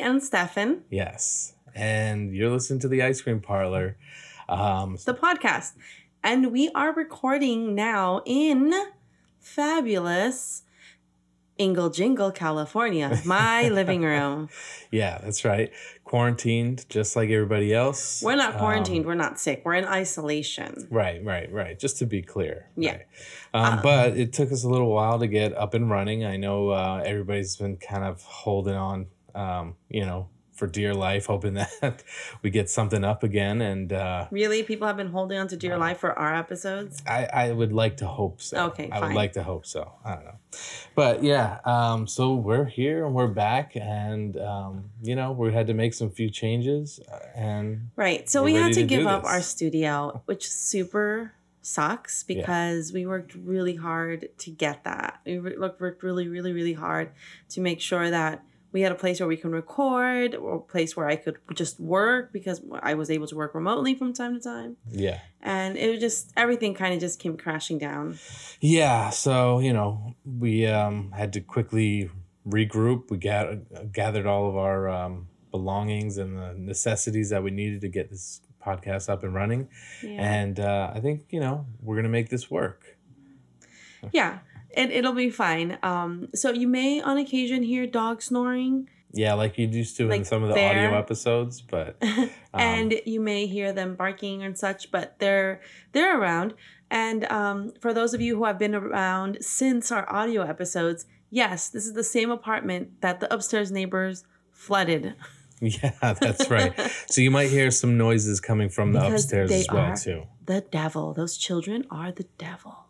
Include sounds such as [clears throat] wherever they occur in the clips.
And Stefan, Yes. And you're listening to the I Scream Parlor. Um, the podcast. And we are recording now in fabulous Ingle Jingle, California, my [laughs] living room. yeah, that's right. Quarantined just like everybody else. We're not Um, quarantined, we're not sick, we're in isolation. Right, right, right. Just to be clear. Yeah. right. Um, Uh, but it took us a little while to get up and running. I know uh, everybody's been kind of holding on, um, you know, for dear life, hoping [laughs] that we get something up again. And uh, Really? People have been holding on to dear life for our episodes? I, I would like to hope so. Okay, I would like to hope so. I don't know. But yeah, um, so we're here and we're back. And, um, you know, we had to make some few changes. uh, And Right. So We're had to to give up our studio, which super sucks Yeah. because we worked really hard to get that. We worked really, really, really hard to make sure that we had a place where we can record or a place where I could just work because I was able to work remotely from time to time. yeah. And it was just, everything kind of just came crashing down. Yeah, so you know, we um, had to quickly regroup. We got, gathered all of our um, belongings and the necessities that we needed to get this podcast up and running. Yeah. And uh, I think you know we're gonna make this work. yeah. It, it'll be fine. Um, so you may on occasion hear dogs snoring. Yeah, like you used to in some of the there. audio episodes, but [laughs] um, and you may hear them barking and such but they're they're around and um, for those of you who have been around since our audio episodes yes this is the same apartment that the upstairs neighbors flooded [laughs] yeah, that's right. [laughs] so you might hear some noises coming from the Because upstairs as well too. the devil those children are the devil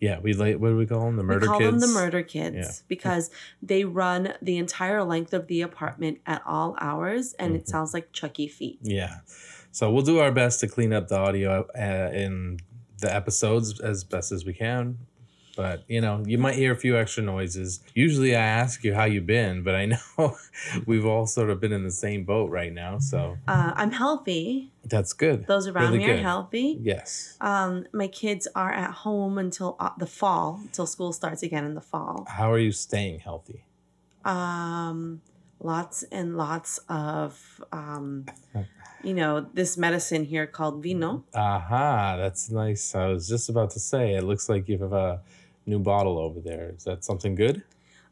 Yeah, we like what do we call them? The murder we call kids. them the murder kids Yeah. [laughs] because they run the entire length of the apartment at all hours and Mm-hmm. it sounds like chucky feet Yeah. So we'll do our best to clean up the audio uh, in the episodes as best as we can. But, you know, you might hear a few extra noises. Usually I ask you how you've been, but I [laughs] know we've all sort of been in the same boat right now. So uh, i'm healthy that's good. those around Really me are healthy Yes. Um, my kids are at home until uh, the fall, until school starts again in the fall. How are you staying healthy? Um, lots and lots of, um, [laughs] you know, this medicine here called vino. Aha, that's nice. I was just about to say, it looks like you have a new bottle over there. Is that something good?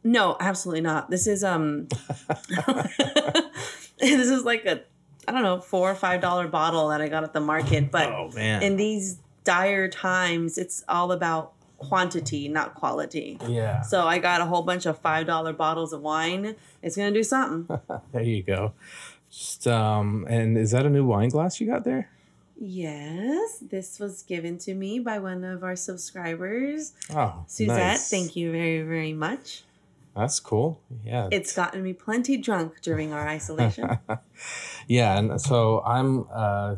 No, absolutely not. This is um, [laughs] [laughs] this is like a, I don't know, four or five dollar bottle that I got at the market. But Oh, man. in these dire times, it's all about quantity, not quality. yeah. So I got a whole bunch of five dollar bottles of wine. It's gonna do something. [laughs] There you go. Just um and is that a new wine glass you got there? Yes, this was given to me by one of our subscribers, Oh, Suzette. nice. Thank you very, very much. That's cool. Yeah. It's gotten me plenty drunk during our isolation. [laughs] yeah, and so I'm uh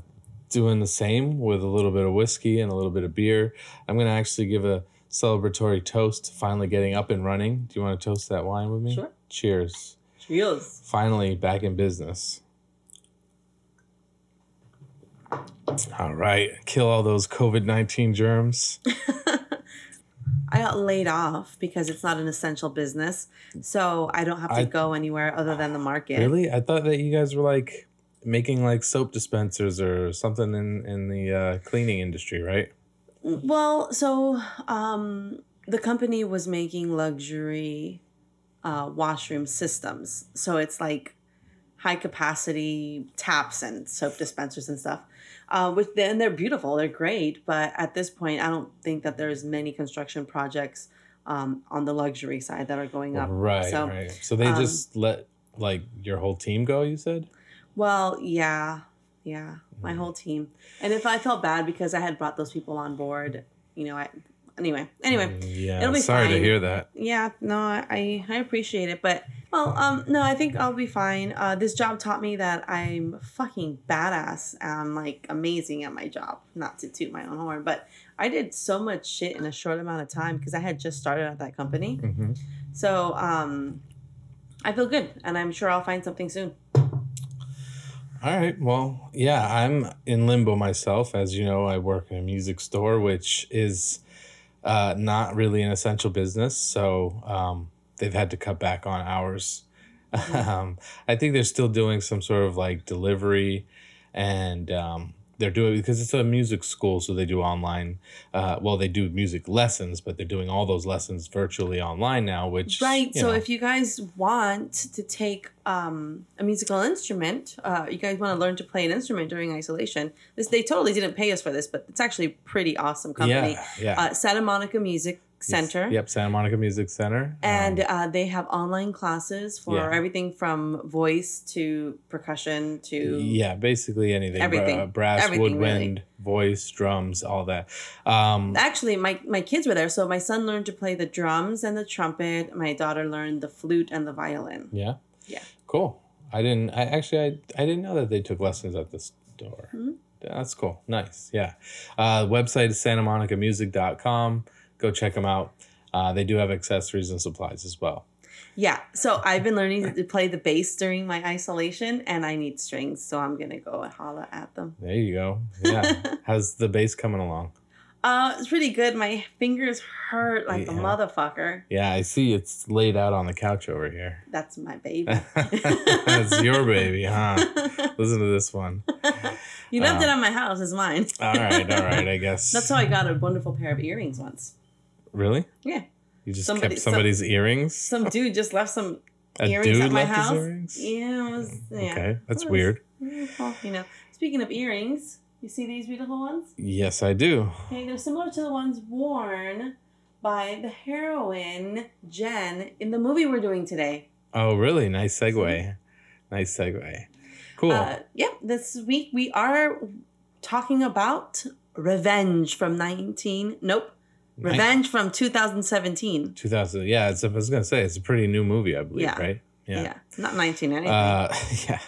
doing the same with a little bit of whiskey and a little bit of beer. I'm gonna actually give a celebratory toast to finally getting up and running. Do you want to toast that wine with me? Sure. Cheers. Cheers. Finally back in business. All right. Kill all those COVID 19 germs. [laughs] I got laid off because it's not an essential business, so I don't have to I- go anywhere other than the market. Really? I thought that you guys were like making like soap dispensers or something in, in the uh, cleaning industry, right? Well, so um, the company was making luxury uh, washroom systems. So it's like high capacity taps and soap dispensers and stuff. Uh, which then they're beautiful, they're great, but at this point, I don't think that there's many construction projects um, on the luxury side that are going up. Right, So, right. So they um, just let like your whole team go, you said? Well, yeah, yeah, my Mm. whole team. And if I felt bad because I had brought those people on board, you know, I anyway, anyway. Mm, yeah. it'll be sorry to hear that. yeah no i i appreciate it but well um no i think i'll be fine uh this job taught me that i'm fucking badass i'm like amazing at my job not to toot my own horn but i did so much shit in a short amount of time because i had just started at that company hmm so um i feel good and i'm sure i'll find something soon All right. Well, yeah, I'm in limbo myself. As you know, I work in a music store, which is uh, not really an essential business. So um, they've had to cut back on hours. [laughs] Um, I think they're still doing some sort of like delivery, and um, they're doing because it's a music school, so they do online. Uh, well, they do music lessons, but they're doing all those lessons virtually online now. Which Right. So know, if you guys want to take um, a musical instrument, uh, you guys want to learn to play an instrument during isolation. This they totally didn't pay us for this, but it's actually a pretty awesome company. yeah, yeah, Uh, Santa Monica Music Center. Yep, Santa Monica Music Center, And Um, uh, they have online classes for Yeah. everything from voice to percussion to yeah, basically anything. Everything. Uh, brass, Everything, woodwind, voice, drums, all that. Um, Actually, my, my kids were there. So my son learned to play the drums and the trumpet. My daughter learned the flute and the violin. yeah. Yeah. Cool. I didn't. I actually. I. I didn't know that they took lessons at the store. Mhm. That's cool. Nice. Yeah. Uh, website is santamonicamusic.com. Go check them out. Uh, they do have accessories and supplies as well. Yeah. So I've been learning to play the bass during my isolation, and I need strings. So I'm gonna go and holla at them. There you go. Yeah. [laughs] How's the bass coming along? Uh, it's pretty good. My fingers hurt like a motherfucker. Yeah, I see it's laid out on the couch over here. That's my [laughs] baby. That's your baby, huh? [laughs] Listen to this one. you left Uh, it on my house. It's mine. All right, all right. I guess. That's how I got a wonderful pair of earrings once. Really? Yeah. You just Somebody- kept somebody's earrings? Some dude just left some [laughs] A earrings dude at my left his house. earrings? Yeah, it was, yeah. Okay, that's It was- weird. yeah, Well, you know, speaking of earrings, you see these beautiful ones? Yes, I do. Okay, they're similar to the ones worn by the heroine Jen in the movie we're doing today. Oh, really? Nice segue. Nice segue. Cool. Uh, yep, this week we are talking about Revenge from 19. Nope. Revenge from 2017. 2000. Yeah, it's, I was going to say, it's a pretty new movie, I believe, Yeah. right? Yeah. Yeah. not 19 anything. Uh, [laughs] yeah.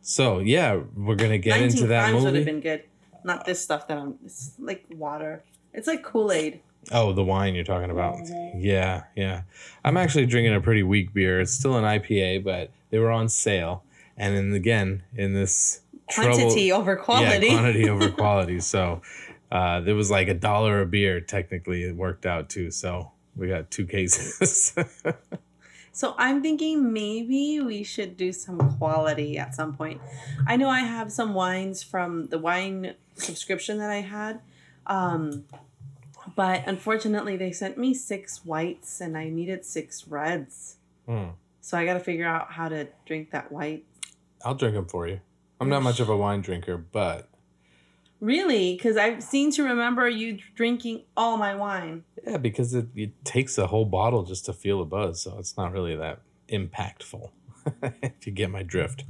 So, yeah, we're going to get into that Crimes would have been good. Not this stuff that I'm. It's like water. It's like Kool Aid. Oh, the wine you're talking about. Mhm. Yeah, yeah. I'm actually drinking a pretty weak beer. It's still an IPA, but they were on sale. And then again, in this Quantity trouble, over quality. Yeah, quantity [laughs] over quality. So uh, there was like a dollar a beer. Technically, it worked out too. So we got two cases. [laughs] So I'm thinking maybe we should do some quality at some point. I know I have some wines from the wine subscription that I had. Um, but unfortunately, they sent me six whites and I needed six reds. Hmm. So I got to figure out how to drink that white. I'll drink them for you. I'm not much of a wine drinker, but Really? Because I seem to remember you drinking all my wine. yeah, because it, it takes a whole bottle just to feel a buzz. So it's not really that impactful, [laughs] if you get my drift.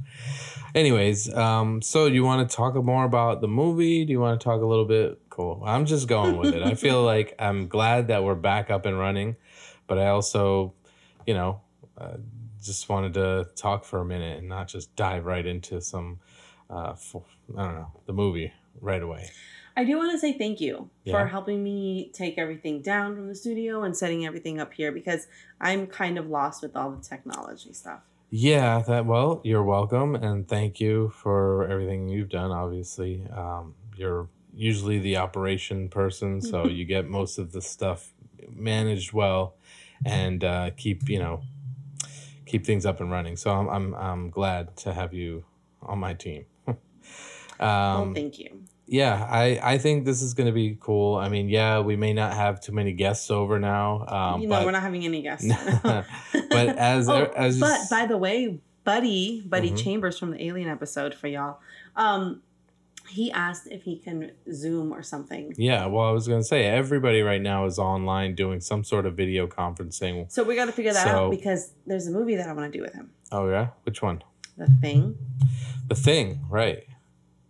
Anyways, um, so you want to talk more about the movie? Do you want to talk a little bit? Cool. I'm just going with it. I [laughs] feel like I'm glad that we're back up and running, but I also, you know, uh, just wanted to talk for a minute and not just dive right into some, uh, f- I don't know, the movie right away. I do want to say thank you Yeah. for helping me take everything down from the studio and setting everything up here because I'm kind of lost with all the technology stuff. Yeah, that well, you're welcome and thank you for everything you've done. Obviously, um, you're usually the operation person, so [laughs] you get most of the stuff managed well and uh, keep you know keep things up and running. So I'm I'm I'm glad to have you on my team. [laughs] well, um, thank you. Yeah, I I think this is gonna be cool. I mean, yeah, we may not have too many guests over now, um, you know, but we're not having any guests. [laughs] but as [laughs] oh, as but by the way, Buddy, Buddy Mhm. Chambers from the Alien episode for y'all, um, he asked if he can Zoom or something. Yeah, well, I was going to say everybody right now is online doing some sort of video conferencing. So we got to figure that So- out because there's a movie that I want to do with him. Oh yeah, which one? The Thing, The Thing, right?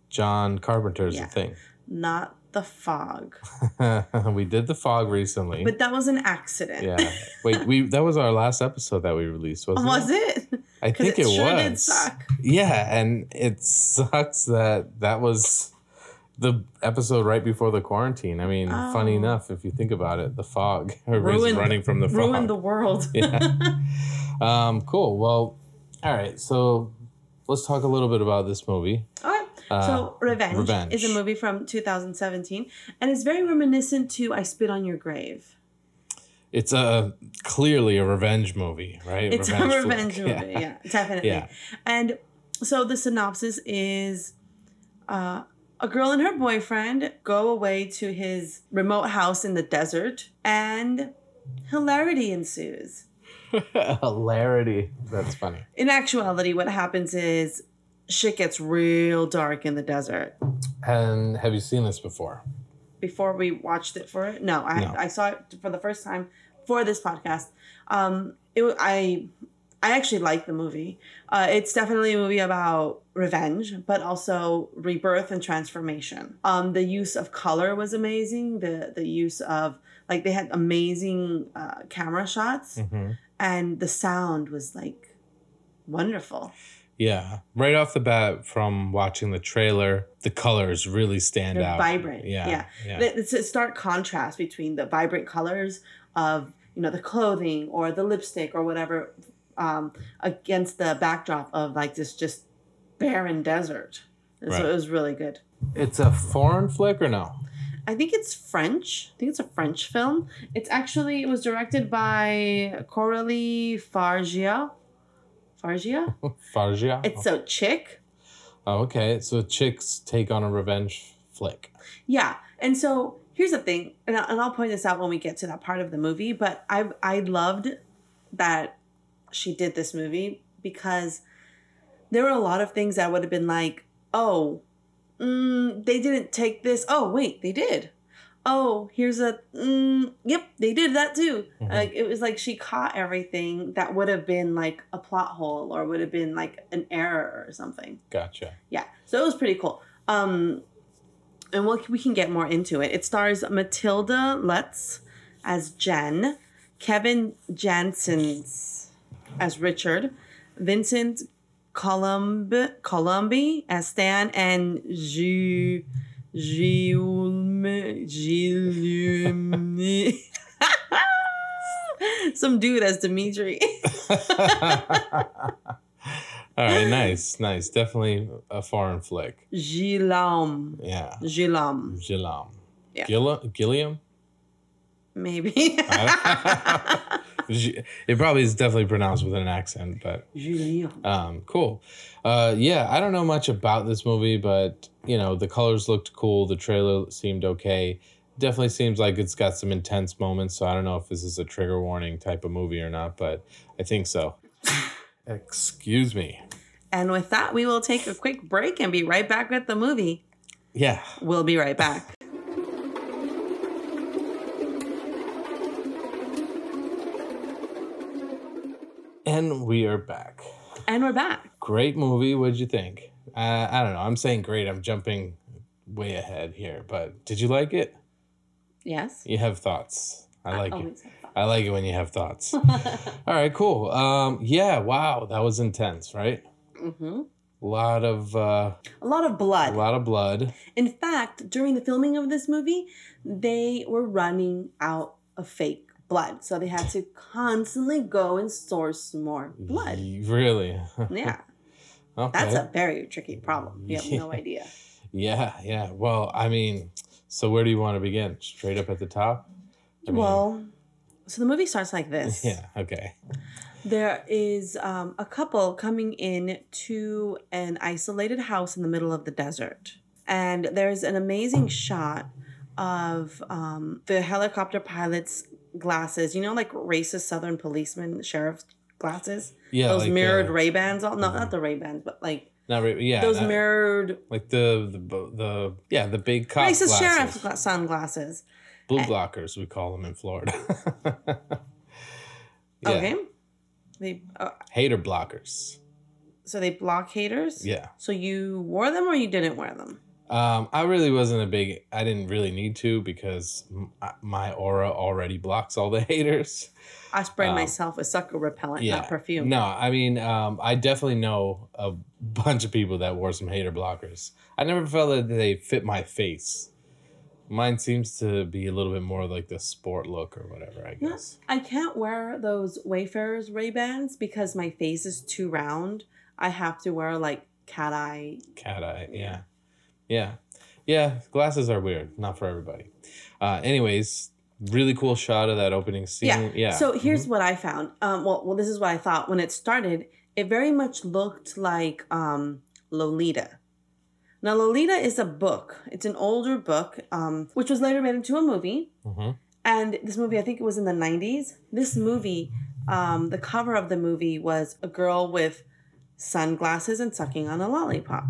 John Carpenter's Yeah. The Thing. not The Fog. [laughs] we did The Fog recently. But that was an accident. yeah. Wait, we that was our last episode that we released, wasn't Was it? it? I think it, it, sure was. did suck. Yeah, and it sucks that that was the episode right before the quarantine. I mean, funny Oh. enough, if you think about it, the fog. [laughs] Everybody's Ruined- running from the [laughs] fog. Ruined the world. Yeah. Um, cool. Well, all right. So let's talk a little bit about this movie. Okay. Uh, so Revenge, Revenge. is a movie from 2017 and it's very reminiscent to I Spit on Your Grave. It's a clearly a revenge movie, right? It's a flick. revenge [laughs] movie. Yeah, definitely. Yeah. And so the synopsis is uh, a girl and her boyfriend go away to his remote house in the desert, and hilarity ensues. [laughs] Hilarity. That's funny. In actuality, what happens is shit gets real dark in the desert. And have you seen this before? Before we watched it for it, no, I No. I saw it for the first time for this podcast. Um, it I I actually like the movie. Uh, it's definitely a movie about revenge, but also rebirth and transformation. Um, the use of color was amazing. The the use of like they had amazing uh, camera shots, hmm and the sound was like wonderful. Yeah. Right off the bat, from watching the trailer, the colors really stand They're out. vibrant. Yeah. yeah. Yeah. It's a stark contrast between the vibrant colors of you know the clothing or the lipstick or whatever um, against the backdrop of like this just barren desert. And Right. So it was really good. It's a foreign flick or no? I think it's French. I think it's a French film. It's actually it was directed by Coralie Fargeat. Fargeat. [laughs] Fargeat? It's a chick. oh, okay. So chicks take on a revenge flick. Yeah, and so here's the thing, and, I, and I'll point this out when we get to that part of the movie. But I I loved that she did this movie because there were a lot of things that would have been like, oh, mm, they didn't take this. Oh, wait, they did. Oh, here's a. Mm, yep, they did that too. Mhm. Like it was like she caught everything that would have been like a plot hole or would have been like an error or something. Gotcha. Yeah, so it was pretty cool. Um, and we'll, we can get more into it. It stars Matilda Lutz as Jen, Kevin Janssens as Richard, Vincent Columb Columbi as Stan, and Ju Guillaume Guillaume [laughs] some dude as Dimitri. [laughs] All right, nice, nice. Definitely a foreign flick. Guillaume. Yeah. Guillaume. Gilliam. Yeah. Gilla- Gilliam? Maybe. [laughs] It probably is definitely pronounced with an accent, but Julien. um, cool. Uh, yeah, I don't know much about this movie, but you know the colors looked cool. The trailer seemed okay. Definitely seems like it's got some intense moments. So I don't know if this is a trigger warning type of movie or not, but I think so. [laughs] Excuse me. And with that, we will take a quick break and be right back with the movie. Yeah. We'll be right back. And we are back. And we're back. Great movie. What'd you think? Uh, I don't know. I'm saying great. I'm jumping way ahead here, but did you like it? Yes. You have thoughts. I like it. I like it when you have thoughts. [laughs] All right, cool. Um, yeah, wow, that was intense, right? Mm-hmm. A lot of uh, A lot of blood. a lot of blood. In fact, during the filming of this movie, they were running out of fake blood. So they had to constantly go and source more blood. [laughs] Really? [laughs] Yeah. okay. That's a very tricky problem. You have no [laughs] idea. yeah, yeah. Well, I mean, so where do you want to begin? Straight up at the top? I mean, Well, so the movie starts like this. yeah. Okay. There is um, a couple coming in to an isolated house in the middle of the desert. And there's an amazing shot of um, the helicopter pilot's glasses. You know, like racist Southern policeman sheriff's glasses? Yeah. those like, mirrored uh, Ray Bans. All, no, not the Ray Bans, but like Not re- yeah. those not- mirrored like the the the yeah the big cop racist glasses. sheriff gla- sunglasses. blue Eh. blockers we call them in Florida. [laughs] yeah. Okay. They, uh, Hater blockers. so they block haters? Yeah. So you wore them or you didn't wear them? Um, I really wasn't a big. I didn't really need to because my aura already blocks all the [laughs] haters. I spray Um, myself with sucker repellent, yeah. not perfume. No, I mean, um, I definitely know a [laughs] bunch of people that wore some hater blockers. I never felt that they fit my face. Mine seems to be a little bit more like the sport look or whatever. I Yeah. guess. I can't wear those Wayfarers Ray Bans because my face is too round. I have to wear like cat eye. Cat eye. Yeah. Yeah. Yeah. Glasses are weird. Not for everybody. Uh, anyways, really cool shot of that opening scene. Yeah. Yeah. So here's Mhm. what I found. Um, well, well, this is what I thought when it started. It very much looked like um, Lolita. Now, Lolita is a book. It's an older book, um, which was later made into a movie. Mhm. And this movie, I think it was in the 90s. This movie, um, the cover of the movie was a girl with sunglasses and sucking on a lollipop.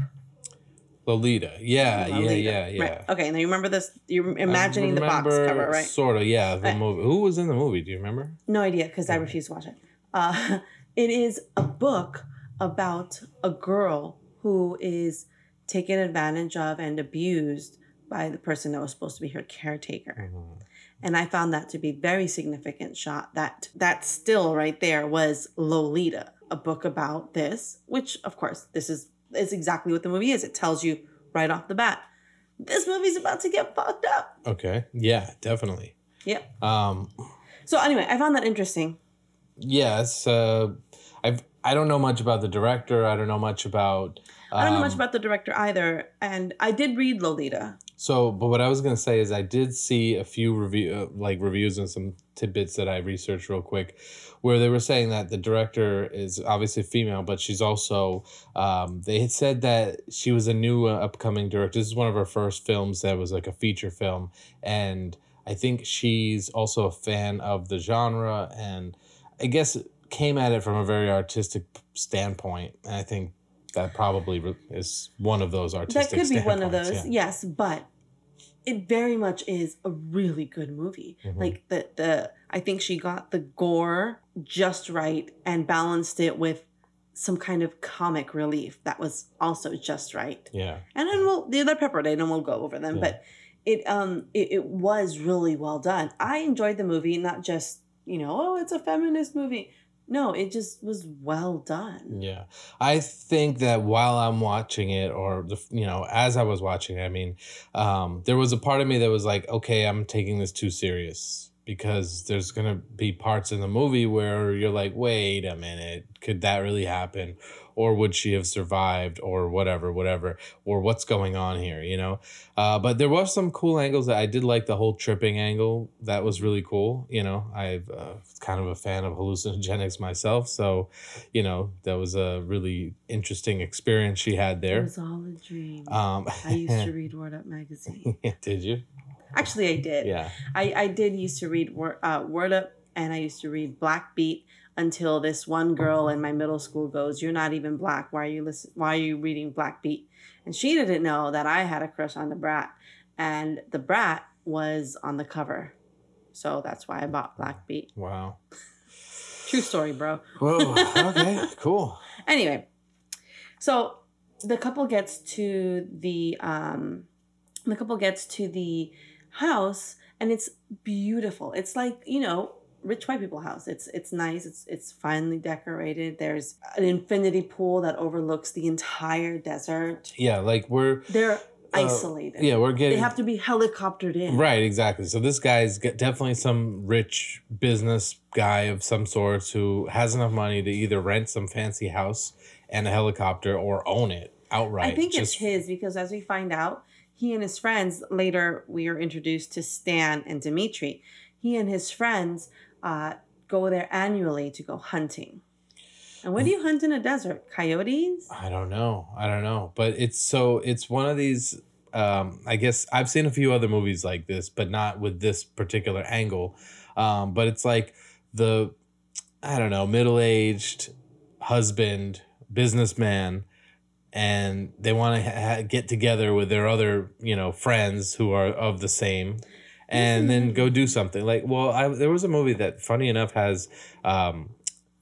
Lolita. Yeah, Lolita. yeah, yeah, yeah. Right. Okay, now you remember this? You're imagining the box cover, right? Sort of, yeah. The Right. movie. Who was in the movie? Do you remember? No idea because I refuse to watch it. Uh, [laughs] it is a book about a girl who is taken advantage of and abused by the person that was supposed to be her caretaker. Mhm. And I found that to be very significant shot. That that still right there was Lolita, a book about this, which of course this is is exactly what the movie is. It tells you right off the bat. This movie's about to get fucked up. Okay. Yeah, definitely. Yep. Um, So anyway, I found that interesting. yes. Uh, I've I don't know much about the director. I don't know much about. I don't know much um, about the director either, and I did read Lolita. So, but what I was gonna say is, I did see a few review, uh, like reviews and some tidbits that I researched real quick, where they were saying that the director is obviously female, but she's also. Um, they had said that she was a new uh, upcoming director. This is one of her first films that was like a feature film, and I think she's also a fan of the genre, and I guess came at it from a very artistic standpoint. And I think that probably is one of those artistic. That could be one of those, yeah. yes, but it very much is a really good movie. Mhm. Like the the I think she got the gore just right and balanced it with some kind of comic relief that was also just right. Yeah. And then we'll the other pepper day, and then we'll go over them. Yeah. But it um it, it was really well done. I enjoyed the movie, not just you know oh it's a feminist movie. No, it just was well done. Yeah, I think that while I'm watching it, or the you know, as I was watching it, I mean, um, there was a part of me that was like, okay, I'm taking this too serious because there's gonna be parts in the movie where you're like, wait a minute, could that really happen, or would she have survived, or whatever, whatever, or what's going on here, you know? Uh, but there was some cool angles that I did like the whole tripping angle. That was really cool. You know, i'm uh, kind of a fan of hallucinogenics myself, so you know that was a really interesting experience she had there It was all a dream. Um, I used to [laughs] read Word Up magazine. did you? Actually, I did. Yeah. I, I did used to read Word, uh, Word Up and I used to read Black Beat until this one girl in my middle school goes, "You're not even black. Why are you listen? Why are you reading Black Beat?" And she didn't know that I had a crush on the brat, and the brat was on the cover, so that's why I bought Black Beat. Wow. True story, bro. Whoa. [laughs] Okay. cool. Anyway, so the couple gets to the um, the couple gets to the house, and it's beautiful. It's like you know rich white people house. It's it's nice. It's it's finely decorated. There's an infinity pool that overlooks the entire desert. Yeah, like we're They're Uh, isolated. yeah we're getting. they have to be helicoptered in. Right, exactly. So this guy's got definitely some rich business guy of some sorts who has enough money to either rent some fancy house and a helicopter or own it outright. I think it's his because as we find out, he and his friends later we are introduced to Stan and Dimitri. He and his friends uh, go there annually to go hunting. And what do you hunt in a desert? Coyotes? I don't know. I don't know. But it's so it's one of these um I guess I've seen a few other movies like this, but not with this particular angle. Um but it's like the I don't know, middle-aged husband, businessman and they want to ha- get together with their other, you know, friends who are of the same and then go do something. Like, well, I there was a movie that funny enough has um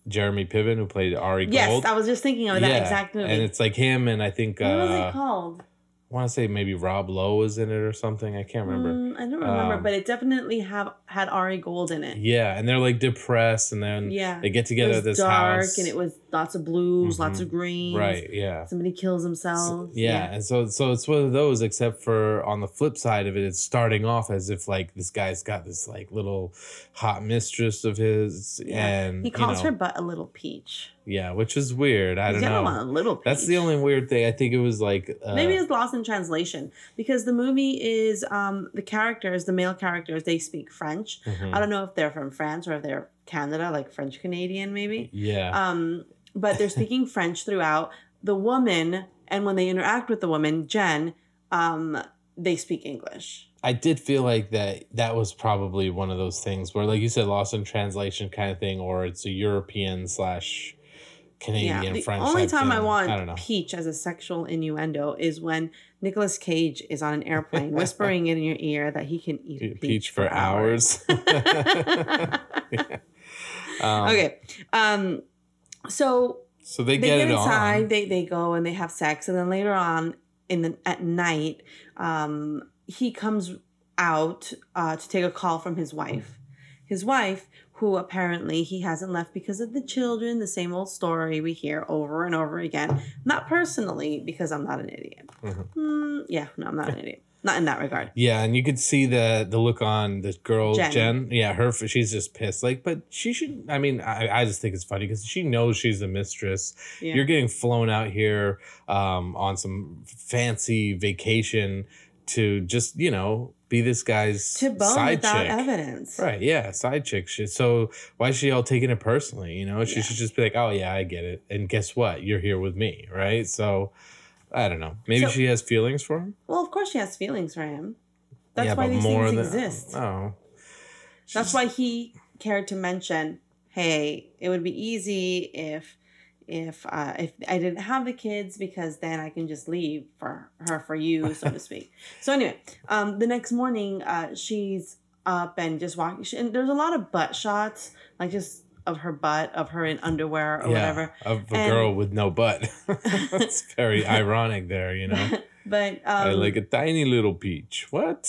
Jeremy Piven who played Ari Yes, Gold. I was just thinking of that Yeah, exact movie. And it's like him and I think what was uh, it called? I want to say maybe Rob Lowe was in it or something. I can't remember. Mm, I don't remember, Um, but it definitely have had Ari Gold in it. Yeah, and they're like depressed, and then Yeah. they get together at this dark house. and it was lots of blues, lots Mhm. of greens. right. Yeah. Somebody kills So- himself. yeah, and so so it's one of those. Except for on the flip side of it, it's starting off as if like this guy's got this like little hot mistress of his, Yeah. and He calls you know, her butt a little peach. Yeah, which is weird. I don't got know. a little. That's the only weird thing. I think it was like uh, Maybe it's lost in translation because the movie is um the characters, the male characters, they speak French. mhm. I don't know if they're from France or if they're Canada, like French Canadian, maybe. yeah. Um, but they're [laughs] speaking French throughout. The woman, and when they interact with the woman, Jen, um, they speak English. I did feel like that that was probably one of those things where, like you said, lost in translation kind of thing, or it's a European slash Canadian yeah. The French. only type time I want I peach as a sexual innuendo is when Nicolas Cage is on an airplane [laughs] whispering in your ear that he can eat Peach, peach, for, hours. [laughs] [laughs] Um, okay. Um, so So they, they get, get, it inside on. they they go and they have sex and then later on in the at night um he comes out uh to take a call from his wife his wife who apparently he hasn't left because of the children the same old story we hear over and over again not personally because i'm not an idiot Mhm. Hmm, yeah no i'm not an idiot not in that regard Yeah, and you could see the the look on the girl Jen. Jen. Yeah, her she's just pissed. Like, but she should. I mean, I, I just think it's funny because she knows she's a mistress. yeah. You're getting flown out here um, on some fancy vacation to just you know be this guy's to bone side without chick. evidence Right, yeah, side chick shit. So why is she all taking it personally? You know, she Yeah. should just be like, "Oh yeah, I get it." And guess what? You're here with me, right? So I don't know. Maybe So- she has feelings for him. well of course she has feelings for him that's yeah, why these things than exist oh. That's why he cared to mention, "Hey, it would be easy if if uh, if I didn't have the kids because then I can just leave for her for you, so to [laughs] speak." So anyway, um, the next morning, uh, she's up and just walking. She, and there's a lot of butt shots, like just of her butt, of her in underwear or whatever. of a And- girl with no butt. [laughs] it's [laughs] very ironic there, you know. but um, I like a tiny little peach. What?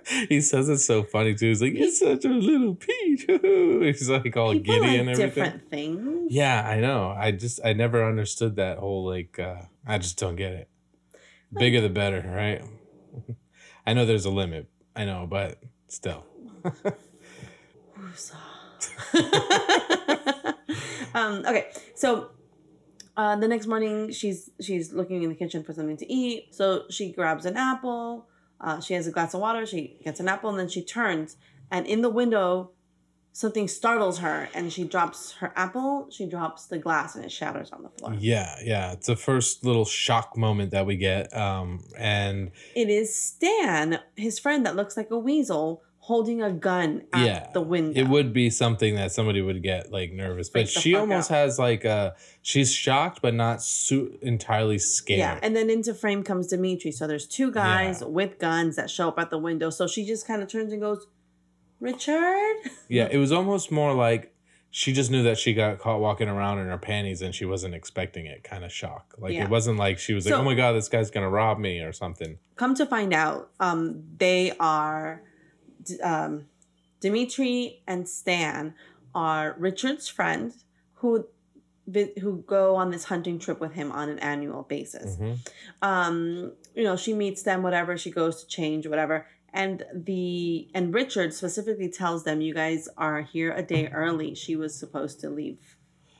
[laughs] he says it's so funny too. He's like, "You're such a little peach." [laughs] He's like all people giddy like and everything. different things. Yeah, I know. I just I never understood that whole like. uh I just don't get it. Bigger the better, right? [laughs] I know there's a limit. I know, but still. um, okay, so uh, the next morning she's she's looking in the kitchen for something to eat. So she grabs an apple. Uh, she has a glass of water. She gets an apple and then she turns and in the window something startles her and she drops her apple. She drops the glass and it shatters on the floor. Yeah, yeah. It's the first little shock moment that we get. Um, and It is Stan, his friend that looks like a weasel, holding a gun at Yeah, the window. it would be something that somebody would get like nervous. But she almost out. has like a she's shocked but not su- entirely scared. Yeah, and then into frame comes Dimitri. So there's two guys Yeah. with guns that show up at the window. So she just kind of turns and goes, Richard? [laughs] Yeah, it was almost more like she just knew that she got caught walking around in her panties and she wasn't expecting it kind of shock. Like Yeah. it wasn't like she was like, "Oh my god, this guy's going to rob me" or something. Come to find out, um, they are, um, Dimitri and Stan are Richard's friend who, who go on this hunting trip with him on an annual basis. Mhm. um you know she meets them whatever she goes to change whatever and the and richard specifically tells them you guys are here a day early she was supposed to leave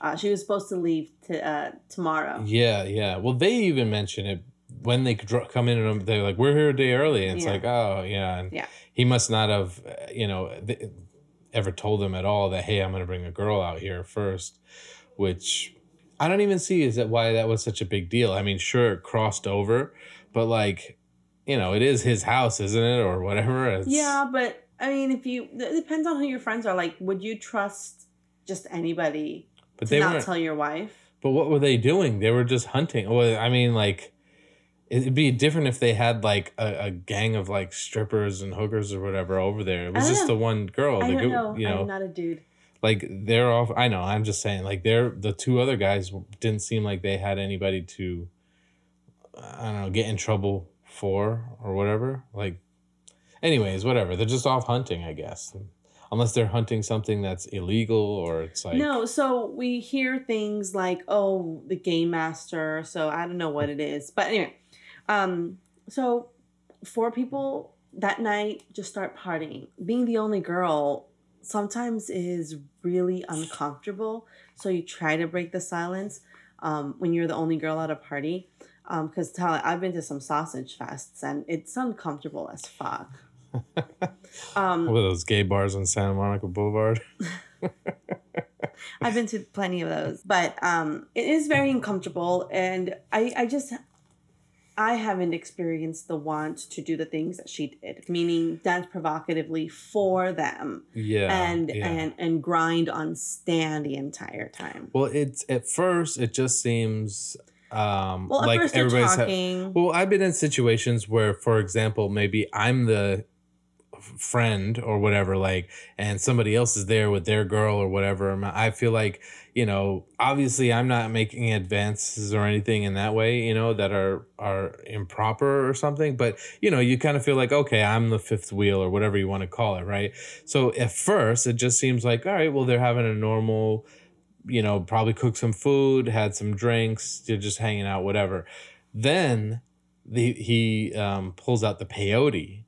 uh, she was supposed to leave to uh, tomorrow Yeah, yeah. Well, they even mention it when they come in and they're like, "We're here a day early," and it's Yeah. like, "Oh, yeah." And Yeah. He must not have, uh, you know, th- ever told them at all that, "Hey, I'm going to bring a girl out here first, which I don't even see is that why that was such a big deal. I mean, sure, it crossed over, but like, you know, it is his house, isn't it, or whatever? It's, yeah but i mean if you it depends on who your friends are like would you trust just anybody but to they not tell your wife But what were they doing? They were just hunting. Well, I mean, like, it'd be different if they had like a, a gang of like strippers and hookers or whatever over there. It was just know. the one girl. i the don't know You know, i'm not a dude like they're off. I know. I'm just saying, like, they're the two other guys didn't seem like they had anybody to, I don't know, get in trouble for or whatever. Like, anyways, whatever. They're just off hunting, I guess. Unless they're hunting something that's illegal or it's like no, so we hear things like, "Oh, the game master." So I don't know what it is, but anyway, um, so four people that night just start partying. Being the only girl, sometimes is really uncomfortable. So you try to break the silence um, when you're the only girl at a party. Because um, I've been to some sausage fests and it's uncomfortable as fuck. um, [laughs] what those gay bars on Santa Monica Boulevard? [laughs] I've been to plenty of those, but um, it is very uncomfortable, and I, I just I haven't experienced the want to do the things that she did, meaning dance provocatively for them. Yeah. And yeah. and and grind on Stan the entire time. Well, it's at first it just seems um well, like everybody's talking. Ha- well, I've been in situations where, for example, maybe I'm the friend or whatever like and somebody else is there with their girl or whatever i feel like you know obviously i'm not making advances or anything in that way you know that are are improper or something but you know you kind of feel like okay i'm the fifth wheel or whatever you want to call it right so at first it just seems like all right well they're having a normal you know probably cooked some food had some drinks they're just hanging out whatever then the, he um, pulls out the peyote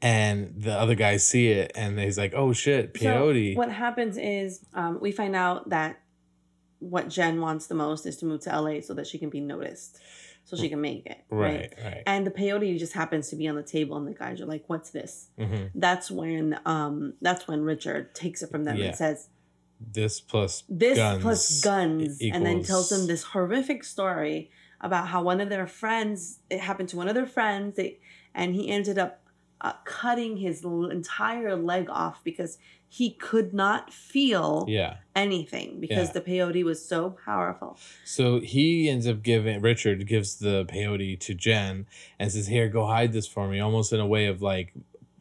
and the other guys see it and he's like, "Oh shit, peyote." So what happens is um, we find out that what Jen wants the most is to move to LA so that she can be noticed, so she can make it. Right, right. right. And the peyote just happens to be on the table, and the guys are like, "What's this?" Mm-hmm. That's when um, that's when Richard takes it from them yeah. and says. This plus this guns plus guns, equals... and then tells them this horrific story about how one of their friends it happened to one of their friends, they, and he ended up uh, cutting his entire leg off because he could not feel yeah. anything because yeah. the peyote was so powerful. So he ends up giving Richard gives the peyote to Jen and says, "Here, go hide this for me," almost in a way of like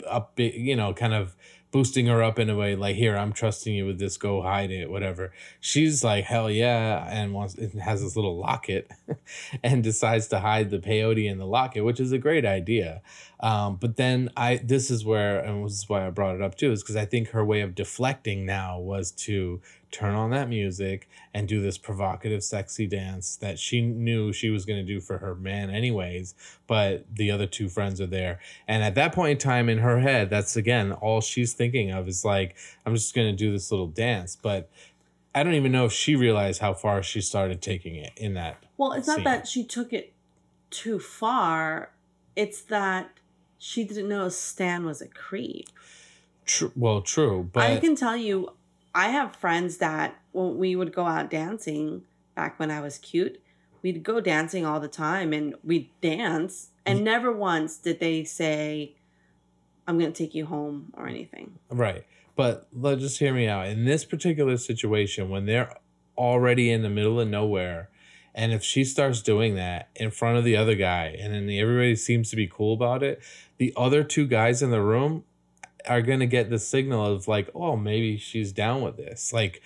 up, you know, kind of boosting her up in a way like here i'm trusting you with this go hide it whatever she's like hell yeah and wants and has this little locket [laughs] and decides to hide the peyote in the locket which is a great idea um, but then i this is where and this is why i brought it up too is because i think her way of deflecting now was to turn on that music and do this provocative sexy dance that she knew she was going to do for her man anyways but the other two friends are there and at that point in time in her head that's again all she's thinking of is like i'm just going to do this little dance but i don't even know if she realized how far she started taking it in that well it's scene. not that she took it too far it's that she didn't know stan was a creep True. Well, true, but I can tell you, I have friends that when we would go out dancing back when I was cute, we'd go dancing all the time and we'd dance and never once did they say I'm going to take you home or anything. Right. But let just hear me out. In this particular situation when they're already in the middle of nowhere and if she starts doing that in front of the other guy and then everybody seems to be cool about it, the other two guys in the room are going to get the signal of like, oh, maybe she's down with this. Like,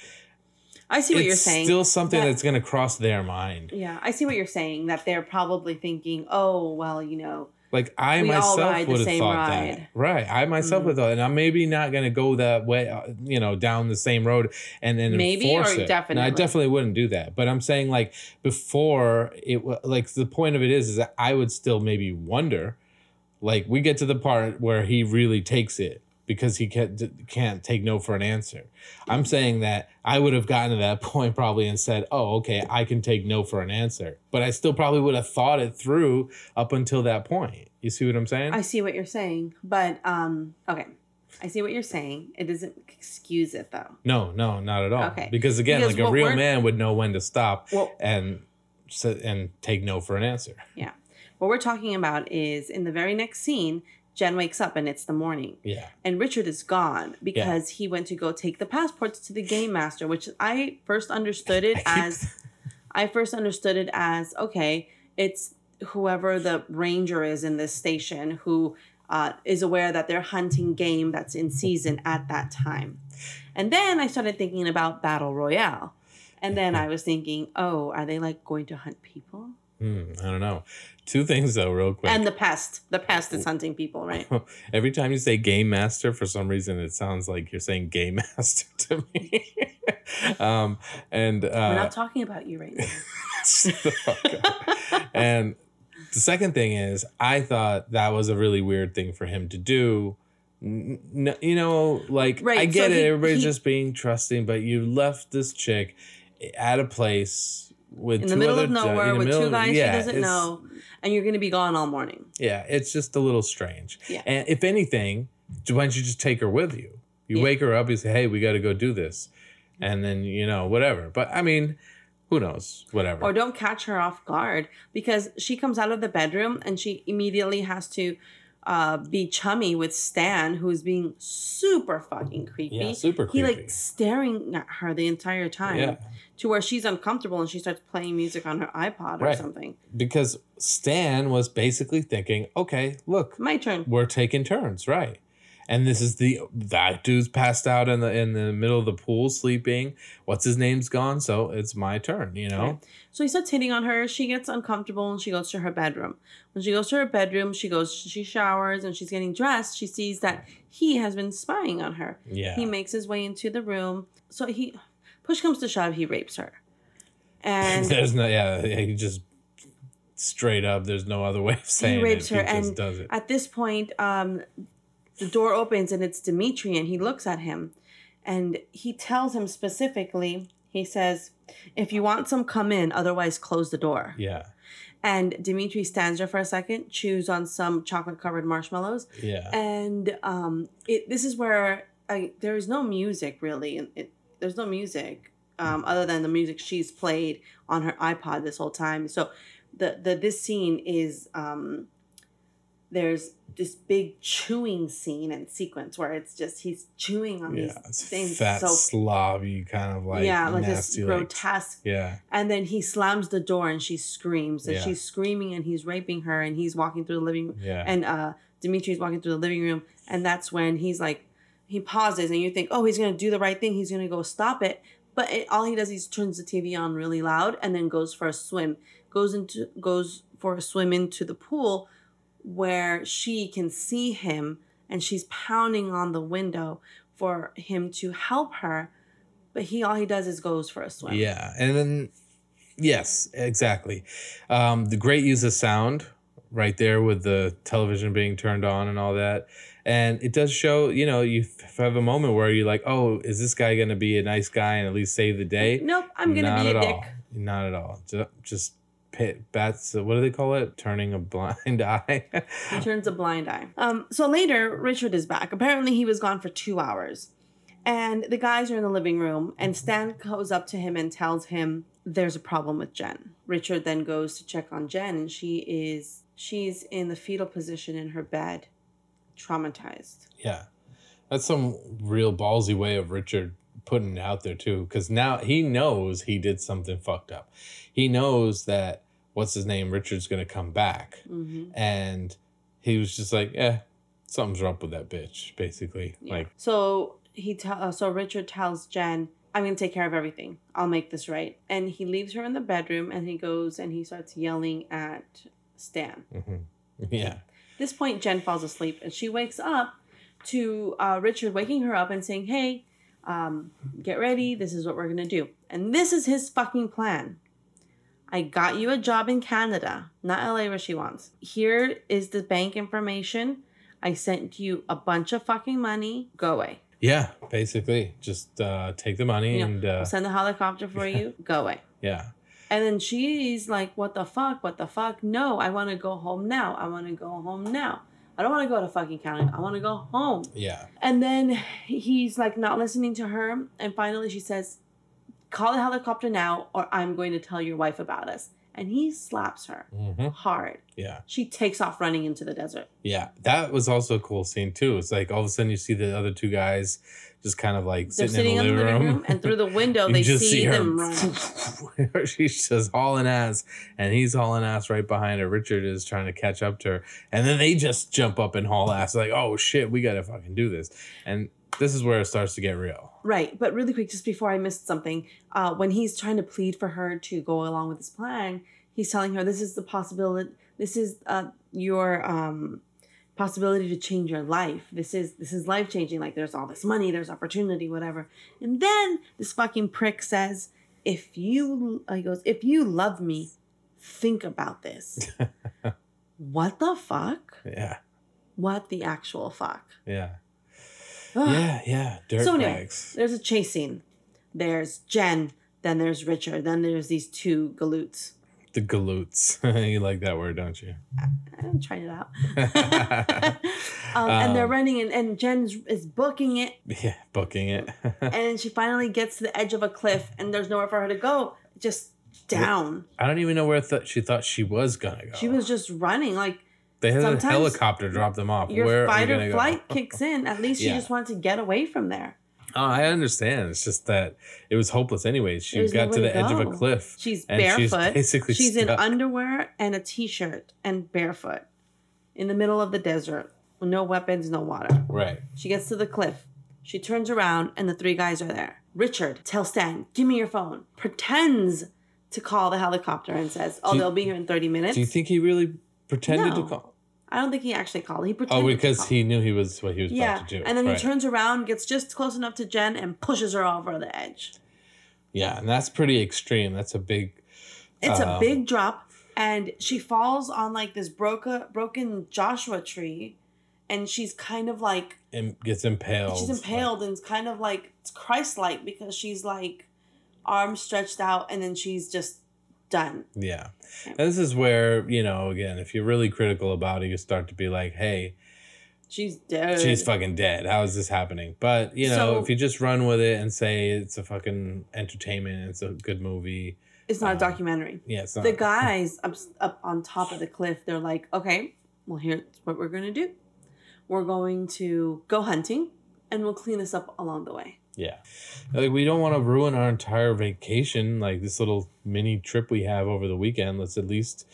I see what you're saying. Still something that, that's going to cross their mind. Yeah, I see what you're saying. That they're probably thinking, oh, well, you know. Like I myself would have thought ride. that, right? I myself mm. would thought, and I'm maybe not going to go that way, uh, you know, down the same road, and then maybe enforce or it. definitely. I definitely wouldn't do that. But I'm saying, like before it, like the point of it is, is that I would still maybe wonder, like we get to the part where he really takes it, because he can't, can't take no for an answer. I'm saying that I would have gotten to that [laughs] point probably and said, oh, okay, I can take no for an answer. But I still probably would have thought it through up until that point. You see what I'm saying? I see what you're saying. But, um, okay. I see what you're saying. It doesn't excuse it though. No, no, not at all. Okay. Because again, because like a real man would know when to stop well, and and take no for an answer. Yeah. What we're talking about is in the very next scene, Jen wakes up and it's the morning. Yeah. And Richard is gone because yeah. he went to go take the passports to the game master, which I first understood it as I first understood it as okay, it's whoever the ranger is in this station who uh, is aware that they're hunting game that's in season at that time. And then I started thinking about Battle Royale. And then I was thinking, oh, are they like going to hunt people? Hmm, I don't know. Two things though, real quick. And the pest. The pest is hunting people, right? [laughs] Every time you say game master, for some reason, it sounds like you're saying game [laughs] master to me. [laughs] um, and uh, we're not talking about you right now. and the second thing is, I thought that was a really weird thing for him to do N- n- you know, like Right, I get so it. he- Everybody's he- just being trusting, but you left this chick at a place with in the middle of nowhere with two guys yeah, she doesn't know, and you're gonna be gone all morning. Yeah, it's just a little strange. Yeah. And if anything, why don't you just take her with you? You Yeah. wake her up, you say, "Hey, we got to go do this," and then you know whatever. But I mean, who knows? Whatever. Or don't catch her off guard because she comes out of the bedroom and she immediately has to uh, be chummy with Stan, who's being super fucking creepy. yeah, super He like staring at her the entire time yeah, to where she's uncomfortable and she starts playing music on her iPod or Right. something. because Stan was basically thinking, "Okay, look, My turn. we're taking turns, right?" And this is the that dude's passed out in the in the middle of the pool sleeping. What's his name's gone, so it's my turn. You know. Right. So he starts hitting on her. She gets uncomfortable and she goes to her bedroom. When she goes to her bedroom, she goes, she showers and she's getting dressed. She sees that he has been spying on her. Yeah. He makes his way into the room. So he, push comes to shove, he rapes her. And [laughs] there's no yeah. He just straight up. There's no other way of saying he rapes it. her He just and does it. at this point, um, the door opens and it's Dimitri, and he looks at him, and he tells him specifically. He says, "If you want some, come in. Otherwise, close the door." Yeah. And Dimitri stands there for a second, chews on some chocolate covered marshmallows, Yeah. and um, it. This is where I, there is no music really. and It, there's no music um, other than the music she's played on her iPod this whole time. So the the this scene is um, there's this big chewing scene and sequence where it's just he's chewing on yeah. these It's things fat so slobby kind of like yeah like this nasty like grotesque yeah. and then he slams the door and she screams and Yeah. she's screaming and he's raping her and he's walking through the living room Yeah. and uh Dimitri's walking through the living room and that's when he's like he pauses and you think oh he's gonna do the right thing he's gonna go stop it but it, all he does is turns the TV on really loud and then goes for a swim goes into goes for a swim into the pool where she can see him and she's pounding on the window for him to help her but he all he does is goes for a swim Yeah, and then yes, exactly. Um, the great use of sound right there with the television being turned on and all that, and it does show. You know, you have a moment where you're like, "Oh, is this guy to be a nice guy and at least save the day?" nope i'm gonna Not be a dick all. Not at all. Just pit bats. What do they call it? Turning a blind [laughs] eye. He turns a blind eye. Um, so later, Richard is back. Apparently, he was gone for two hours. And the guys are in the living room, and Stan goes up to him and tells him there's a problem with Jen. Richard then goes to check on Jen, and she is she's in the fetal position in her bed, traumatized. Yeah. That's some real ballsy way of Richard putting it out there too cuz now he knows he did something fucked up. He knows that what's his name Richard's to come back hmm and he was just like, "Eh, something's wrong with that bitch," basically. Like, so he tell uh, so Richard tells Jen, "I'm gonna take care of everything. I'll make this right." And he leaves her in the bedroom, and he goes and he starts yelling at Stan. mhm. [laughs] yeah. this point, Jen falls asleep and she wakes up to uh, Richard waking her up and saying, Hey, um, get ready. This is what we're going to do. And this is his fucking plan. I got you a job in Canada, not LA where she wants. Here is the bank information. I sent you a bunch of fucking money. Go away. Yeah, basically just uh take the money You know, and uh send the helicopter for you. Go away. [laughs] yeah. And then she's like, What the fuck? What the fuck? No, I want to go home now. I want to go home now. I don't want to go to fucking Canada. I want to go home. Yeah. And then he's like not listening to her. And finally she says, Call the helicopter now, or I'm going to tell your wife about us. And he slaps her Mhm. hard. Yeah. She takes off running into the desert. Yeah, that was also a cool scene too. It's like all of a sudden you see the other two guys just kind of like They're sitting, in the living room, and through the window, [laughs] they see, her- them [laughs] run. She's just hauling ass, and he's hauling ass right behind her. Richard is trying to catch up to her, and then they just jump up and haul ass. Like, oh shit, we gotta fucking do this. And this is where it starts to get real. Right, but really quick, just before I missed something, uh, when he's trying to plead for her to go along with his plan, he's telling her this is the possibility. This is uh, your um, possibility to change your life. This is this is life changing. Like there's all this money, there's opportunity, whatever. And then this fucking prick says, "If you," uh, he goes, "If you love me, think about this." [laughs] what the fuck? Yeah, What the actual fuck? yeah. Yeah, yeah. Dirt So anyway, bags. There's a chase scene. There's Jen. Then there's Richard. Then there's these two galoots. The galoots. [laughs] you like that word, don't you? I'm trying it out. [laughs] um, and they're Um, running, and, and Jen is booking it, yeah, booking it. [laughs] and she finally gets to the edge of a cliff, and there's nowhere for her to go, just down. I don't even know where th- she thought she was gonna go. She was just running. Like They had a helicopter drop them off. your where fight or flight go? kicks in. At least she Yeah. just wanted to get away from there. Oh, I understand. It's just that it was hopeless anyways. She There's got to the to edge of a cliff. She's And she's barefoot. basically she's in underwear and a t-shirt and barefoot in the middle of the desert with no weapons, no water. Right. She gets to the cliff. She turns around and the three guys are there. Richard tells Stan, "Give me your phone." Pretends to call the helicopter and says, "Oh, you- they'll be here in 30 minutes." Do you think he really pretended No. to call? I don't think he actually called. He pretended Oh, because he knew he was what he was Yeah, about to do. and then he turns around, gets just close enough to Jen, and pushes her over the edge. Yeah, and that's pretty extreme. That's a big. It's a Um, big drop, and she falls on like this broken broken Joshua tree, and she's kind of like And gets impaled. she's impaled, and it's kind of like it's Christ-like because she's like arms stretched out, and then she's just done. Yeah, and this is where you know again, if you're really critical about it, you start to be like, hey, She's dead. she's fucking dead. How is this happening? But you know, So- if you just run with it and say it's a fucking entertainment, it's a good movie. it's not a um, documentary. Yeah, it's not. The [laughs] guys up up on top of the cliff, they're like, okay, well here's what we're gonna do. We're going to go hunting, and we'll clean this up along the way. Yeah. Like we don't want to ruin our entire vacation, like this little mini trip we have over the weekend. Let's at least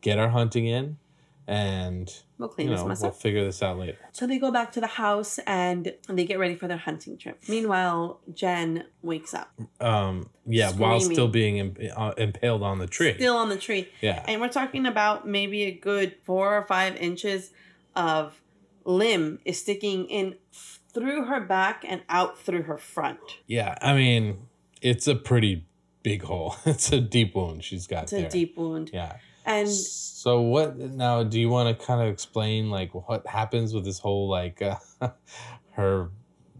get our hunting in and We'll clean you this know, mess we'll up. figure this out later. So they go back to the house and they get ready for their hunting trip. Meanwhile, Jen wakes up, Um yeah, while still being imp- uh, impaled on the tree. still on the tree. yeah. And we're talking about maybe a good four or five inches of limb is sticking in through her back and out through her front. Yeah, I mean, it's a pretty big hole. [laughs] It's a deep wound she's got It's a deep wound. Yeah. And So what now do you want to kind of explain like what happens with this whole like uh, [laughs] her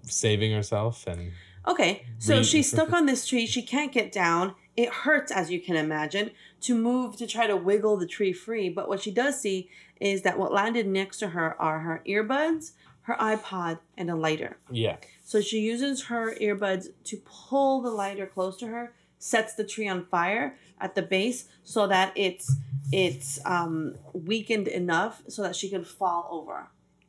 saving herself and okay, so Re- she's [laughs] stuck on this tree. She can't get down. It hurts, as you can imagine, to move to try to wiggle the tree free. But what she does see is that what landed next to her are her earbuds, her iPod, and a lighter. yeah. So she uses her earbuds to pull the lighter close to her, sets the tree on fire at the base so that it's it's um, weakened enough so that she can fall over.